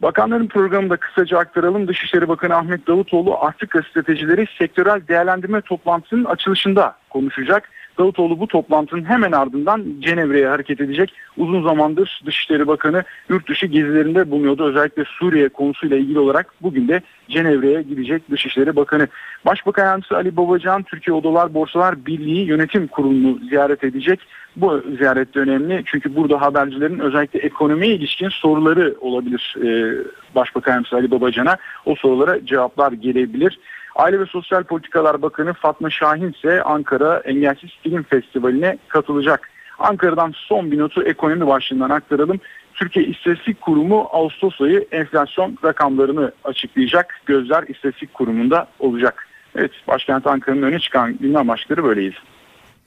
Bakanların programında kısaca aktaralım. Dışişleri Bakanı Ahmet Davutoğlu Afrika stratejileri sektörel değerlendirme toplantısının açılışında konuşacak. Davutoğlu bu toplantının hemen ardından Cenevre'ye hareket edecek. Uzun zamandır Dışişleri Bakanı yurt dışı gezilerinde bulunuyordu. Özellikle Suriye konusuyla ilgili olarak bugün de Cenevre'ye gidecek Dışişleri Bakanı. Başbakan Yardımcısı Ali Babacan Türkiye Odalar Borsalar Birliği Yönetim Kurulu'nu ziyaret edecek. Bu ziyaret de önemli çünkü burada habercilerin özellikle ekonomiye ilişkin soruları olabilir e, Başbakan Yardımcısı Ali Babacan'a. O sorulara cevaplar gelebilir. Aile ve Sosyal Politikalar Bakanı Fatma Şahin ise Ankara Engelsiz Film Festivali'ne katılacak. Ankara'dan son bir notu ekonomi başlığından aktaralım. Türkiye İstatistik Kurumu Ağustos ayı enflasyon rakamlarını açıklayacak. Gözler İstatistik Kurumu'nda olacak. Evet başkent Ankara'nın öne çıkan gündem başlıkları böyleyiz.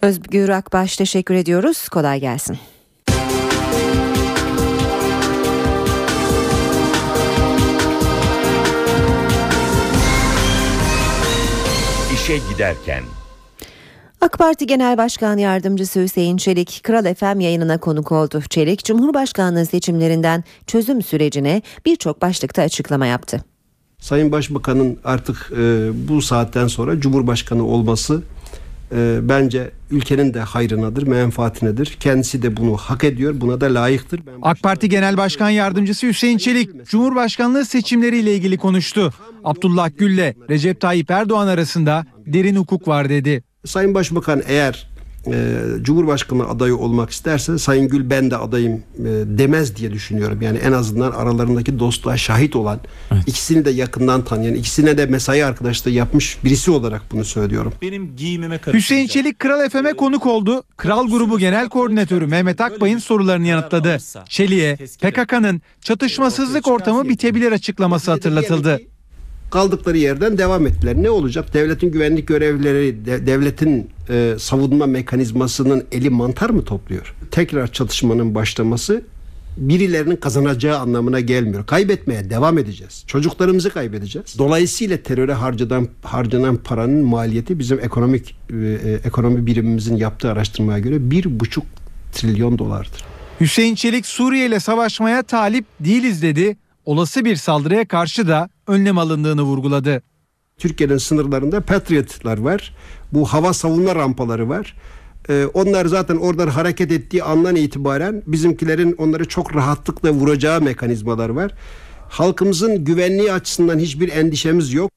Özgür Akbaş teşekkür ediyoruz. Kolay gelsin. İşe giderken AK Parti Genel Başkan Yardımcısı Hüseyin Çelik, Kral FM yayınına konuk oldu. Çelik, Cumhurbaşkanlığı seçimlerinden çözüm sürecine birçok başlıkta açıklama yaptı. Sayın Başbakan'ın artık e, bu saatten sonra Cumhurbaşkanı olması e, bence ülkenin de hayrınadır, menfaatinedir. Kendisi de bunu hak ediyor, buna da layıktır. Ben AK Parti Genel Başkan Yardımcısı Hüseyin Çelik, Cumhurbaşkanlığı seçimleriyle ilgili konuştu. Abdullah Gül'le Recep Tayyip Erdoğan arasında derin hukuk var dedi. Sayın Başbakan eğer e, Cumhurbaşkanı adayı olmak isterse Sayın Gül ben de adayım e, demez diye düşünüyorum. Yani en azından aralarındaki dostluğa şahit olan, ikisini de yakından tanıyan, ikisine de mesai arkadaşlığı yapmış birisi olarak bunu söylüyorum. Benim giyimime Hüseyin Çelik Kral FM'e konuk oldu. Kral Grubu Genel Koordinatörü Mehmet Akbay'ın sorularını yanıtladı. Çelik'e PKK'nın çatışmasızlık ortamı bitebilir açıklaması hatırlatıldı kaldıkları yerden devam ettiler. Ne olacak? Devletin güvenlik görevlileri, de, devletin e, savunma mekanizmasının eli mantar mı topluyor? Tekrar çatışmanın başlaması birilerinin kazanacağı anlamına gelmiyor. Kaybetmeye devam edeceğiz. Çocuklarımızı kaybedeceğiz. Dolayısıyla teröre harcanan harcanan paranın maliyeti bizim ekonomik e, e, ekonomi birimimizin yaptığı araştırmaya göre bir buçuk trilyon dolardır. Hüseyin Çelik Suriye ile savaşmaya talip değiliz dedi. Olası bir saldırıya karşı da önlem alındığını vurguladı. Türkiye'nin sınırlarında Patriot'lar var. Bu hava savunma rampaları var. Ee, onlar zaten oradan hareket ettiği andan itibaren bizimkilerin onları çok rahatlıkla vuracağı mekanizmalar var. Halkımızın güvenliği açısından hiçbir endişemiz yok.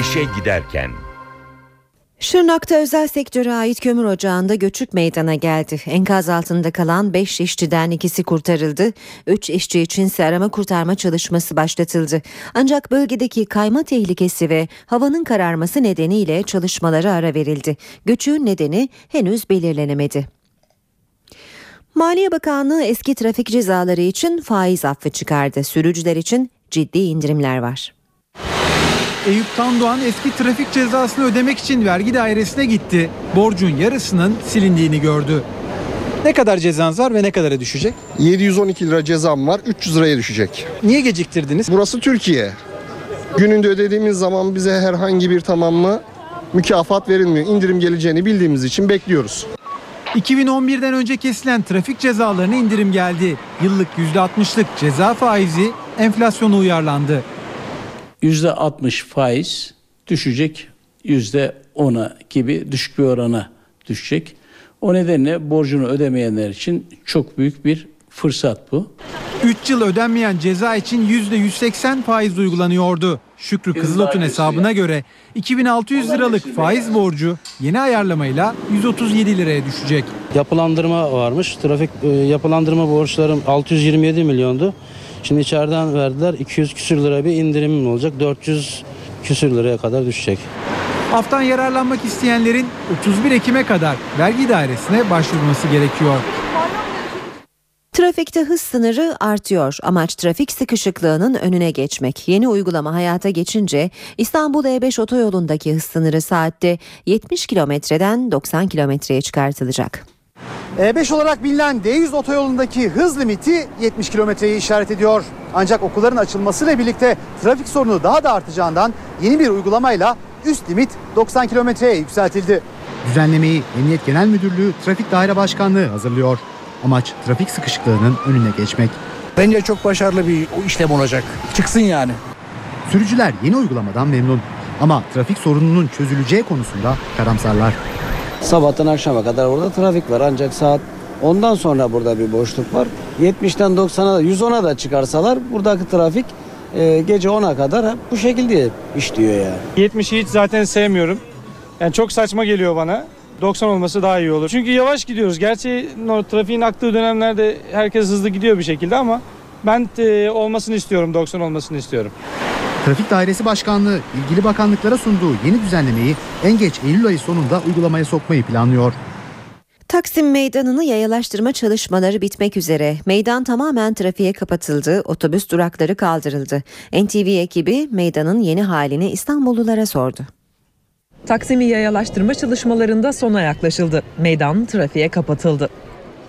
İşe giderken Şırnak'ta özel sektöre ait kömür ocağında göçük meydana geldi. Enkaz altında kalan 5 işçiden ikisi kurtarıldı. 3 işçi için ise arama kurtarma çalışması başlatıldı. Ancak bölgedeki kayma tehlikesi ve havanın kararması nedeniyle çalışmalara ara verildi. Göçüğün nedeni henüz belirlenemedi. Maliye Bakanlığı eski trafik cezaları için faiz affı çıkardı. Sürücüler için ciddi indirimler var. Eyüp Tandoğan eski trafik cezasını ödemek için vergi dairesine gitti. Borcun yarısının silindiğini gördü. Ne kadar cezanız var ve ne kadara düşecek? 712 lira cezam var 300 liraya düşecek. Niye geciktirdiniz? Burası Türkiye. Gününde ödediğimiz zaman bize herhangi bir tamamı mükafat verilmiyor. İndirim geleceğini bildiğimiz için bekliyoruz. 2011'den önce kesilen trafik cezalarına indirim geldi. Yıllık %60'lık ceza faizi enflasyona uyarlandı. %60 faiz düşecek %10'a gibi düşük bir orana düşecek. O nedenle borcunu ödemeyenler için çok büyük bir fırsat bu. 3 yıl ödenmeyen ceza için %180 faiz uygulanıyordu. Şükrü Kızılot'un hesabına göre 2600 liralık faiz borcu yeni ayarlamayla 137 liraya düşecek. Yapılandırma varmış. Trafik e, yapılandırma borçlarım 627 milyondu. Şimdi içeriden verdiler 200 küsür lira bir indirimim olacak. 400 küsür liraya kadar düşecek. Haftan yararlanmak isteyenlerin 31 Ekim'e kadar vergi dairesine başvurması gerekiyor. Trafikte hız sınırı artıyor. Amaç trafik sıkışıklığının önüne geçmek. Yeni uygulama hayata geçince İstanbul E5 otoyolundaki hız sınırı saatte 70 kilometreden 90 kilometreye çıkartılacak. E5 olarak bilinen D100 otoyolundaki hız limiti 70 kilometreyi işaret ediyor. Ancak okulların açılmasıyla birlikte trafik sorunu daha da artacağından yeni bir uygulamayla üst limit 90 kilometreye yükseltildi. Düzenlemeyi Emniyet Genel Müdürlüğü Trafik Daire Başkanlığı hazırlıyor. Amaç trafik sıkışıklığının önüne geçmek. Bence çok başarılı bir işlem olacak. Çıksın yani. Sürücüler yeni uygulamadan memnun. Ama trafik sorununun çözüleceği konusunda karamsarlar. Sabahtan akşama kadar orada trafik var ancak saat ondan sonra burada bir boşluk var. 70'ten 90'a 110'a da çıkarsalar buradaki trafik e, gece 10'a kadar bu şekilde işliyor yani. 70'i hiç zaten sevmiyorum. Yani çok saçma geliyor bana. 90 olması daha iyi olur. Çünkü yavaş gidiyoruz. Gerçi no, trafiğin aktığı dönemlerde herkes hızlı gidiyor bir şekilde ama ben e, olmasını istiyorum, 90 olmasını istiyorum. Trafik Dairesi Başkanlığı ilgili bakanlıklara sunduğu yeni düzenlemeyi en geç Eylül ayı sonunda uygulamaya sokmayı planlıyor. Taksim Meydanı'nı yayalaştırma çalışmaları bitmek üzere. Meydan tamamen trafiğe kapatıldı, otobüs durakları kaldırıldı. NTV ekibi meydanın yeni halini İstanbullulara sordu. Taksim'i yayalaştırma çalışmalarında sona yaklaşıldı. Meydan trafiğe kapatıldı.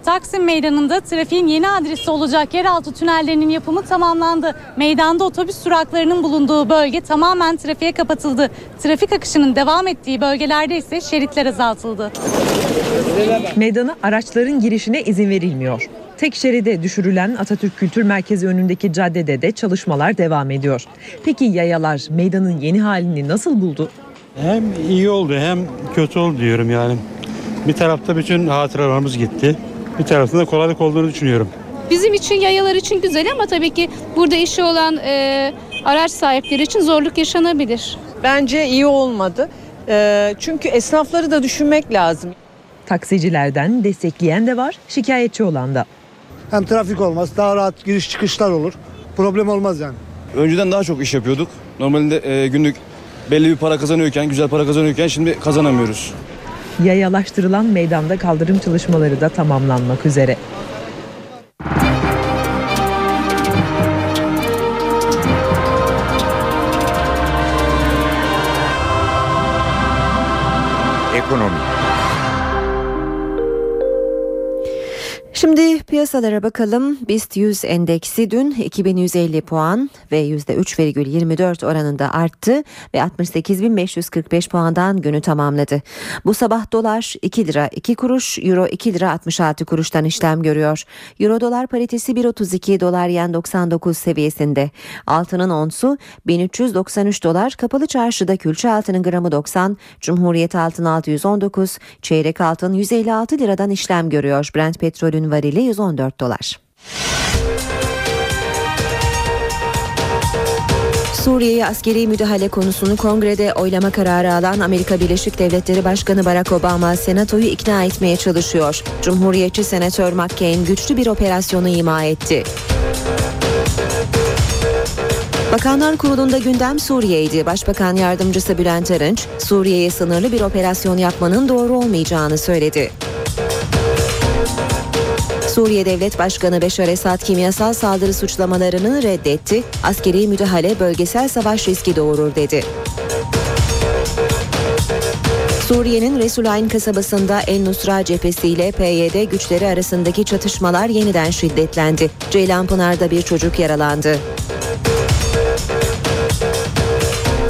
Taksim Meydanı'nda trafiğin yeni adresi olacak yeraltı tünellerinin yapımı tamamlandı. Meydanda otobüs duraklarının bulunduğu bölge tamamen trafiğe kapatıldı. Trafik akışının devam ettiği bölgelerde ise şeritler azaltıldı. Meydana araçların girişine izin verilmiyor. Tek şeride düşürülen Atatürk Kültür Merkezi önündeki caddede de çalışmalar devam ediyor. Peki yayalar meydanın yeni halini nasıl buldu? Hem iyi oldu hem kötü oldu diyorum yani. Bir tarafta bütün hatıralarımız gitti. Bir tarafta da kolaylık olduğunu düşünüyorum. Bizim için yayalar için güzel ama tabii ki burada işi olan e, araç sahipleri için zorluk yaşanabilir. Bence iyi olmadı. Ee, çünkü esnafları da düşünmek lazım. Taksicilerden destekleyen de var, şikayetçi olan da. Hem trafik olmaz, daha rahat giriş çıkışlar olur. Problem olmaz yani. Önceden daha çok iş yapıyorduk. Normalde e, günlük belli bir para kazanıyorken, güzel para kazanıyorken şimdi kazanamıyoruz. Yayalaştırılan meydanda kaldırım çalışmaları da tamamlanmak üzere. Piyasalara bakalım. BIST 100 endeksi dün 2150 puan ve %3,24 oranında arttı ve 68.545 puandan günü tamamladı. Bu sabah dolar 2 lira 2 kuruş, euro 2 lira 66 kuruştan işlem görüyor. Euro dolar paritesi 1.32, dolar yen 99 seviyesinde. Altının onsu 1393 dolar, kapalı çarşıda külçe altının gramı 90, Cumhuriyet altın 619, çeyrek altın 156 liradan işlem görüyor. Brent petrolün varili 114 dolar. Suriye'ye askeri müdahale konusunu kongrede oylama kararı alan Amerika Birleşik Devletleri Başkanı Barack Obama senatoyu ikna etmeye çalışıyor. Cumhuriyetçi senatör McCain güçlü bir operasyonu ima etti. Bakanlar Kurulu'nda gündem Suriye'ydi. Başbakan Yardımcısı Bülent Arınç, Suriye'ye sınırlı bir operasyon yapmanın doğru olmayacağını söyledi. Suriye Devlet Başkanı Beşar Esad kimyasal saldırı suçlamalarını reddetti. Askeri müdahale bölgesel savaş riski doğurur dedi. Suriye'nin Resulayn kasabasında El Nusra cephesi ile PYD güçleri arasındaki çatışmalar yeniden şiddetlendi. Ceylanpınar'da bir çocuk yaralandı.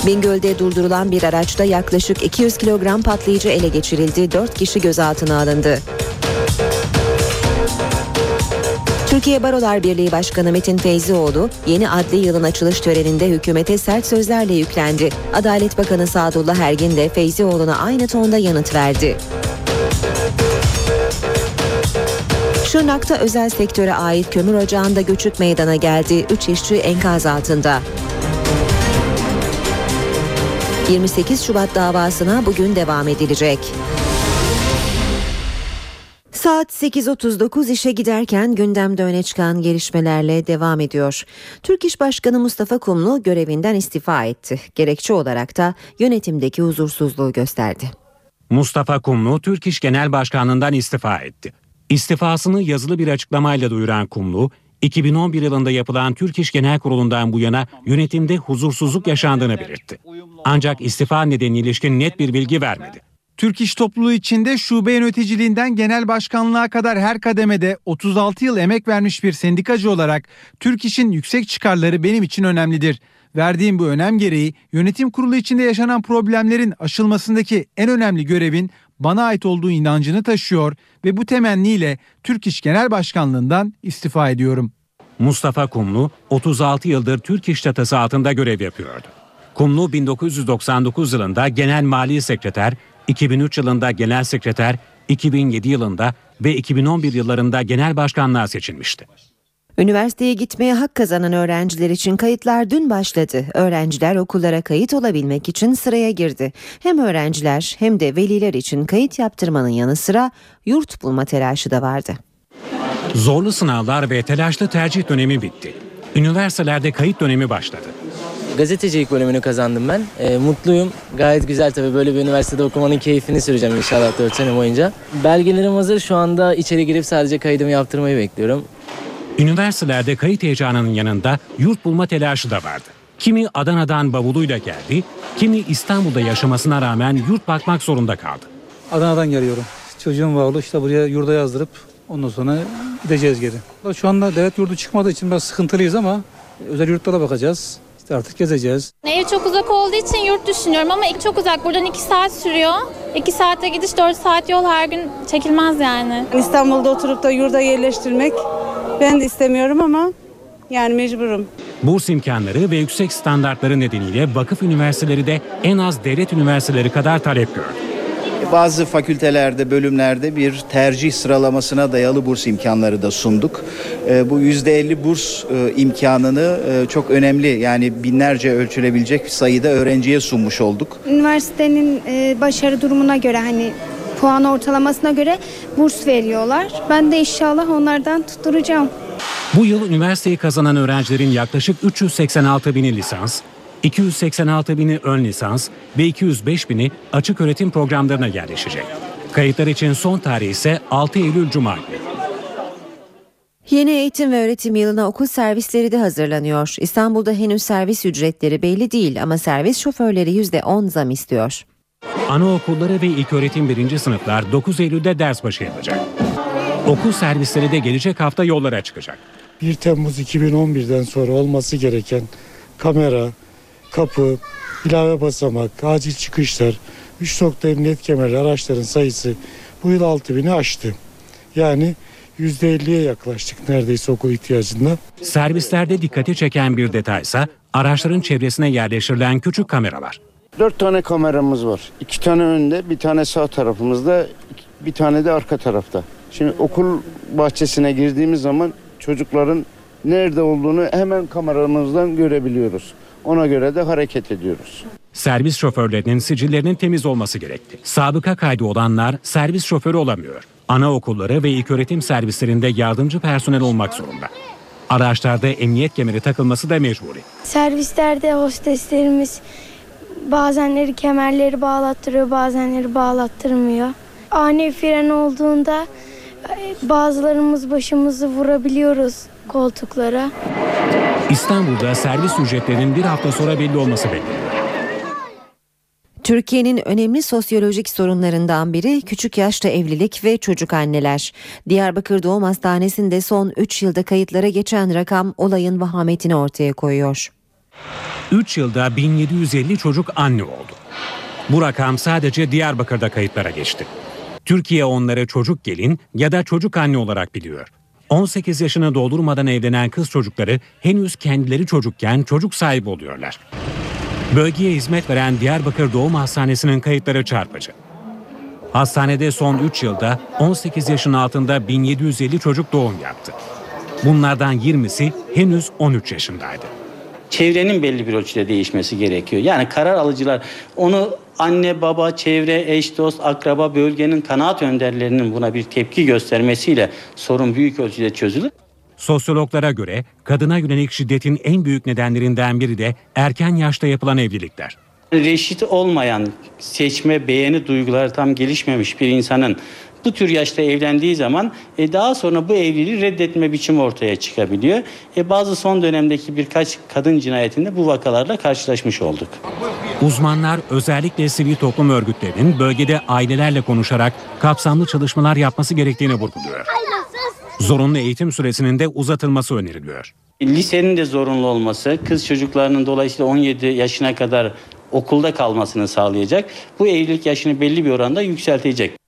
Bingöl'de durdurulan bir araçta yaklaşık 200 kilogram patlayıcı ele geçirildi. 4 kişi gözaltına alındı. Türkiye Barolar Birliği Başkanı Metin Feyzioğlu yeni adli yılın açılış töreninde hükümete sert sözlerle yüklendi. Adalet Bakanı Sadullah Ergin de Feyzioğlu'na aynı tonda yanıt verdi. Şırnak'ta özel sektöre ait kömür ocağında göçük meydana geldi. 3 işçi enkaz altında. 28 Şubat davasına bugün devam edilecek. Saat 8.39 işe giderken gündemde öne çıkan gelişmelerle devam ediyor. Türk İş Başkanı Mustafa Kumlu görevinden istifa etti. Gerekçe olarak da yönetimdeki huzursuzluğu gösterdi. Mustafa Kumlu Türk İş Genel Başkanlığından istifa etti. İstifasını yazılı bir açıklamayla duyuran Kumlu, 2011 yılında yapılan Türk İş Genel Kurulu'ndan bu yana yönetimde huzursuzluk yaşandığını belirtti. Ancak istifa nedeni ilişkin net bir bilgi vermedi. Türk İş Topluluğu içinde şube yöneticiliğinden genel başkanlığa kadar her kademede 36 yıl emek vermiş bir sendikacı olarak Türk İş'in yüksek çıkarları benim için önemlidir. Verdiğim bu önem gereği yönetim kurulu içinde yaşanan problemlerin aşılmasındaki en önemli görevin bana ait olduğu inancını taşıyor ve bu temenniyle Türk İş Genel Başkanlığından istifa ediyorum. Mustafa Kumlu 36 yıldır Türk İş çatısı altında görev yapıyordu. Kumlu 1999 yılında Genel Mali Sekreter, 2003 yılında Genel Sekreter, 2007 yılında ve 2011 yıllarında Genel Başkanlığa seçilmişti. Üniversiteye gitmeye hak kazanan öğrenciler için kayıtlar dün başladı. Öğrenciler okullara kayıt olabilmek için sıraya girdi. Hem öğrenciler hem de veliler için kayıt yaptırmanın yanı sıra yurt bulma telaşı da vardı. Zorlu sınavlar ve telaşlı tercih dönemi bitti. Üniversitelerde kayıt dönemi başladı. Gazetecilik bölümünü kazandım ben. E, mutluyum. Gayet güzel tabii böyle bir üniversitede okumanın keyfini süreceğim inşallah 4 sene boyunca. Belgelerim hazır. Şu anda içeri girip sadece kaydımı yaptırmayı bekliyorum. Üniversitelerde kayıt heyecanının yanında yurt bulma telaşı da vardı. Kimi Adana'dan bavuluyla geldi, kimi İstanbul'da yaşamasına rağmen yurt bakmak zorunda kaldı. Adana'dan geliyorum. Çocuğum var işte buraya yurda yazdırıp ondan sonra gideceğiz geri. Şu anda devlet yurdu çıkmadığı için biraz sıkıntılıyız ama özel yurtlara bakacağız. İşte artık gezeceğiz. Ev çok uzak olduğu için yurt düşünüyorum ama çok uzak. Buradan 2 saat sürüyor. 2 saate gidiş 4 saat yol her gün çekilmez yani. İstanbul'da oturup da yurda yerleştirmek ben de istemiyorum ama yani mecburum. Burs imkanları ve yüksek standartları nedeniyle vakıf üniversiteleri de en az devlet üniversiteleri kadar talep gördü. Bazı fakültelerde, bölümlerde bir tercih sıralamasına dayalı burs imkanları da sunduk. E, bu %50 burs e, imkanını e, çok önemli yani binlerce ölçülebilecek bir sayıda öğrenciye sunmuş olduk. Üniversitenin e, başarı durumuna göre hani puan ortalamasına göre burs veriyorlar. Ben de inşallah onlardan tutturacağım. Bu yıl üniversiteyi kazanan öğrencilerin yaklaşık 386 bini lisans, 286 bini ön lisans ve 205 bini açık öğretim programlarına yerleşecek. Kayıtlar için son tarih ise 6 Eylül Cuma günü. Yeni eğitim ve öğretim yılına okul servisleri de hazırlanıyor. İstanbul'da henüz servis ücretleri belli değil ama servis şoförleri %10 zam istiyor. Anaokulları ve ilköğretim birinci sınıflar 9 Eylül'de ders başı yapacak. Okul servisleri de gelecek hafta yollara çıkacak. 1 Temmuz 2011'den sonra olması gereken kamera, kapı, ilave basamak, acil çıkışlar, 3 nokta emniyet kemerli araçların sayısı bu yıl 6000'i aştı. Yani %50'ye yaklaştık neredeyse okul ihtiyacında. Servislerde dikkati çeken bir detaysa araçların çevresine yerleştirilen küçük kameralar. Dört tane kameramız var. İki tane önde, bir tane sağ tarafımızda, bir tane de arka tarafta. Şimdi okul bahçesine girdiğimiz zaman çocukların nerede olduğunu hemen kameramızdan görebiliyoruz. Ona göre de hareket ediyoruz. Servis şoförlerinin sicillerinin temiz olması gerekti. Sabıka kaydı olanlar servis şoförü olamıyor. Anaokulları ve ilköğretim servislerinde yardımcı personel olmak zorunda. Araçlarda emniyet kemeri takılması da mecburi. Servislerde hosteslerimiz bazenleri kemerleri bağlattırıyor, bazenleri bağlattırmıyor. Ani fren olduğunda e, bazılarımız başımızı vurabiliyoruz koltuklara. İstanbul'da servis ücretlerinin bir hafta sonra belli olması bekleniyor. Türkiye'nin önemli sosyolojik sorunlarından biri küçük yaşta evlilik ve çocuk anneler. Diyarbakır Doğum Hastanesi'nde son 3 yılda kayıtlara geçen rakam olayın vahametini ortaya koyuyor. 3 yılda 1750 çocuk anne oldu. Bu rakam sadece Diyarbakır'da kayıtlara geçti. Türkiye onları çocuk gelin ya da çocuk anne olarak biliyor. 18 yaşını doldurmadan evlenen kız çocukları henüz kendileri çocukken çocuk sahibi oluyorlar. Bölgeye hizmet veren Diyarbakır Doğum Hastanesi'nin kayıtları çarpıcı. Hastanede son 3 yılda 18 yaşın altında 1750 çocuk doğum yaptı. Bunlardan 20'si henüz 13 yaşındaydı. Çevrenin belli bir ölçüde değişmesi gerekiyor. Yani karar alıcılar onu anne, baba, çevre, eş, dost, akraba, bölgenin kanaat önderlerinin buna bir tepki göstermesiyle sorun büyük ölçüde çözülür. Sosyologlara göre kadına yönelik şiddetin en büyük nedenlerinden biri de erken yaşta yapılan evlilikler. Reşit olmayan, seçme, beğeni duyguları tam gelişmemiş bir insanın bu tür yaşta evlendiği zaman e, daha sonra bu evliliği reddetme biçimi ortaya çıkabiliyor. E, bazı son dönemdeki birkaç kadın cinayetinde bu vakalarla karşılaşmış olduk. Uzmanlar özellikle sivil toplum örgütlerinin bölgede ailelerle konuşarak kapsamlı çalışmalar yapması gerektiğini vurguluyor. Zorunlu eğitim süresinin de uzatılması öneriliyor. Lisenin de zorunlu olması, kız çocuklarının dolayısıyla 17 yaşına kadar okulda kalmasını sağlayacak. Bu evlilik yaşını belli bir oranda yükseltecek.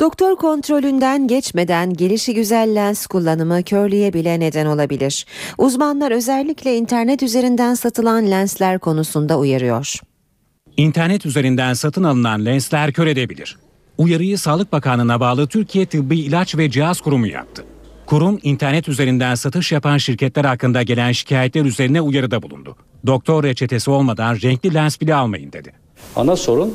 Doktor kontrolünden geçmeden gelişi güzel lens kullanımı körlüğe bile neden olabilir. Uzmanlar özellikle internet üzerinden satılan lensler konusunda uyarıyor. İnternet üzerinden satın alınan lensler kör edebilir. Uyarıyı Sağlık Bakanlığı'na bağlı Türkiye Tıbbi İlaç ve Cihaz Kurumu yaptı. Kurum internet üzerinden satış yapan şirketler hakkında gelen şikayetler üzerine uyarıda bulundu. Doktor reçetesi olmadan renkli lens bile almayın dedi. Ana sorun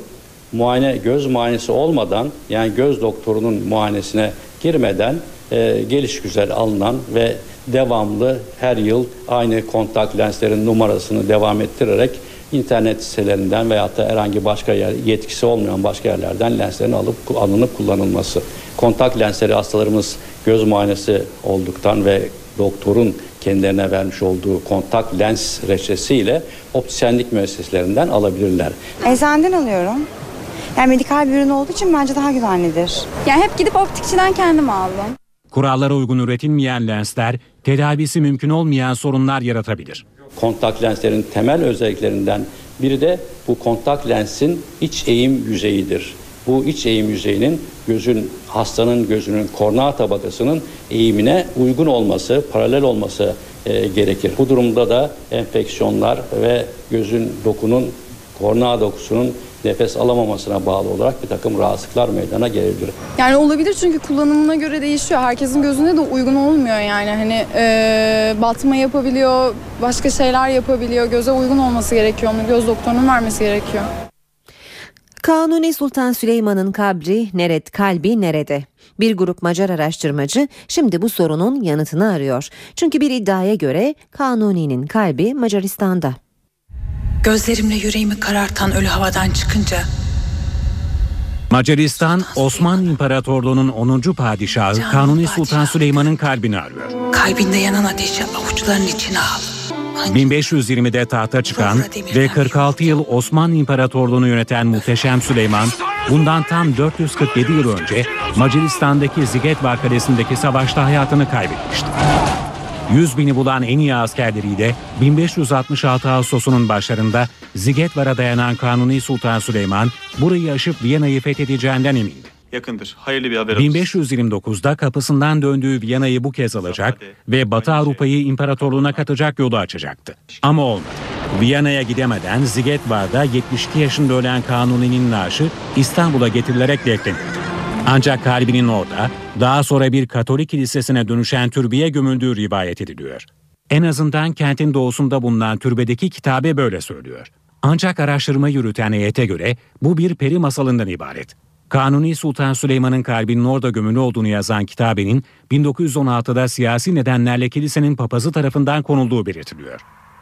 muayene göz muayenesi olmadan yani göz doktorunun muayenesine girmeden e, geliş güzel alınan ve devamlı her yıl aynı kontak lenslerin numarasını devam ettirerek internet sitelerinden veyahut da herhangi başka yer yetkisi olmayan başka yerlerden lenslerin alıp alınıp kullanılması. Kontak lensleri hastalarımız göz muayenesi olduktan ve doktorun kendilerine vermiş olduğu kontak lens reçesiyle optisyenlik müesseselerinden alabilirler. Eczaneden alıyorum. Yani medikal bir ürün olduğu için bence daha güvenlidir. Yani hep gidip optikçiden kendim aldım. Kurallara uygun üretilmeyen lensler tedavisi mümkün olmayan sorunlar yaratabilir. Kontak lenslerin temel özelliklerinden biri de bu kontak lensin iç eğim yüzeyidir. Bu iç eğim yüzeyinin gözün hastanın gözünün kornea tabakasının eğimine uygun olması, paralel olması e, gerekir. Bu durumda da enfeksiyonlar ve gözün dokunun kornea dokusunun nefes alamamasına bağlı olarak bir takım rahatsızlıklar meydana gelebilir. Yani olabilir çünkü kullanımına göre değişiyor. Herkesin gözünde de uygun olmuyor yani. Hani e, batma yapabiliyor, başka şeyler yapabiliyor. Göze uygun olması gerekiyor. Onu göz doktorunun vermesi gerekiyor. Kanuni Sultan Süleyman'ın kabri neret kalbi nerede? Bir grup Macar araştırmacı şimdi bu sorunun yanıtını arıyor. Çünkü bir iddiaya göre Kanuni'nin kalbi Macaristan'da. Gözlerimle yüreğimi karartan ölü havadan çıkınca Macaristan, Osmanlı İmparatorluğu'nun 10. padişahı Kanuni Sultan Süleyman'ın kalbini arıyor. kalbinde yanan ateşi avuçların içine al. 1520'de tahta çıkan ve 46 yıl Osmanlı İmparatorluğu'nu yöneten muhteşem Süleyman, bundan tam 447 yıl önce Macaristan'daki Zigetvar Kalesi'ndeki savaşta hayatını kaybetmişti. 100 bini bulan en iyi askerleriyle 1566 Ağustos'unun başlarında Zigetvar'a dayanan Kanuni Sultan Süleyman burayı aşıp Viyana'yı fethedeceğinden emindi. Yakındır. Hayırlı bir haber olsun. 1529'da kapısından döndüğü Viyana'yı bu kez alacak ve Batı Avrupa'yı imparatorluğuna katacak yolu açacaktı. Ama olmadı. Viyana'ya gidemeden Zigetvar'da 72 yaşında ölen Kanuni'nin naaşı İstanbul'a getirilerek defnedildi. Ancak kalbinin orada daha sonra bir Katolik kilisesine dönüşen türbeye gömüldüğü rivayet ediliyor. En azından kentin doğusunda bulunan türbedeki kitabe böyle söylüyor. Ancak araştırma yürüten heyete göre bu bir peri masalından ibaret. Kanuni Sultan Süleyman'ın kalbinin orada gömülü olduğunu yazan kitabenin 1916'da siyasi nedenlerle kilisenin papazı tarafından konulduğu belirtiliyor.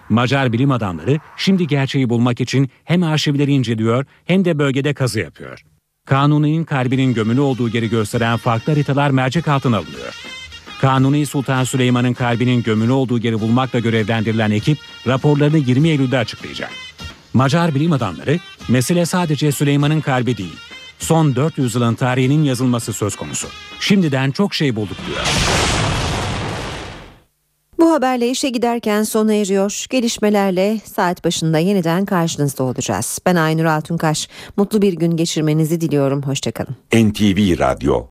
Macar bilim adamları şimdi gerçeği bulmak için hem arşivleri inceliyor hem de bölgede kazı yapıyor. Kanuni'nin kalbinin gömülü olduğu yeri gösteren farklı haritalar mercek altına alınıyor. Kanuni Sultan Süleyman'ın kalbinin gömülü olduğu yeri bulmakla görevlendirilen ekip raporlarını 20 Eylül'de açıklayacak. Macar bilim adamları mesele sadece Süleyman'ın kalbi değil, son 400 yılın tarihinin yazılması söz konusu. Şimdiden çok şey bulduk diyor. Bu haberle işe giderken sona eriyor. Gelişmelerle saat başında yeniden karşınızda olacağız. Ben Aynur Altunkaş. Mutlu bir gün geçirmenizi diliyorum. Hoşçakalın. NTV Radyo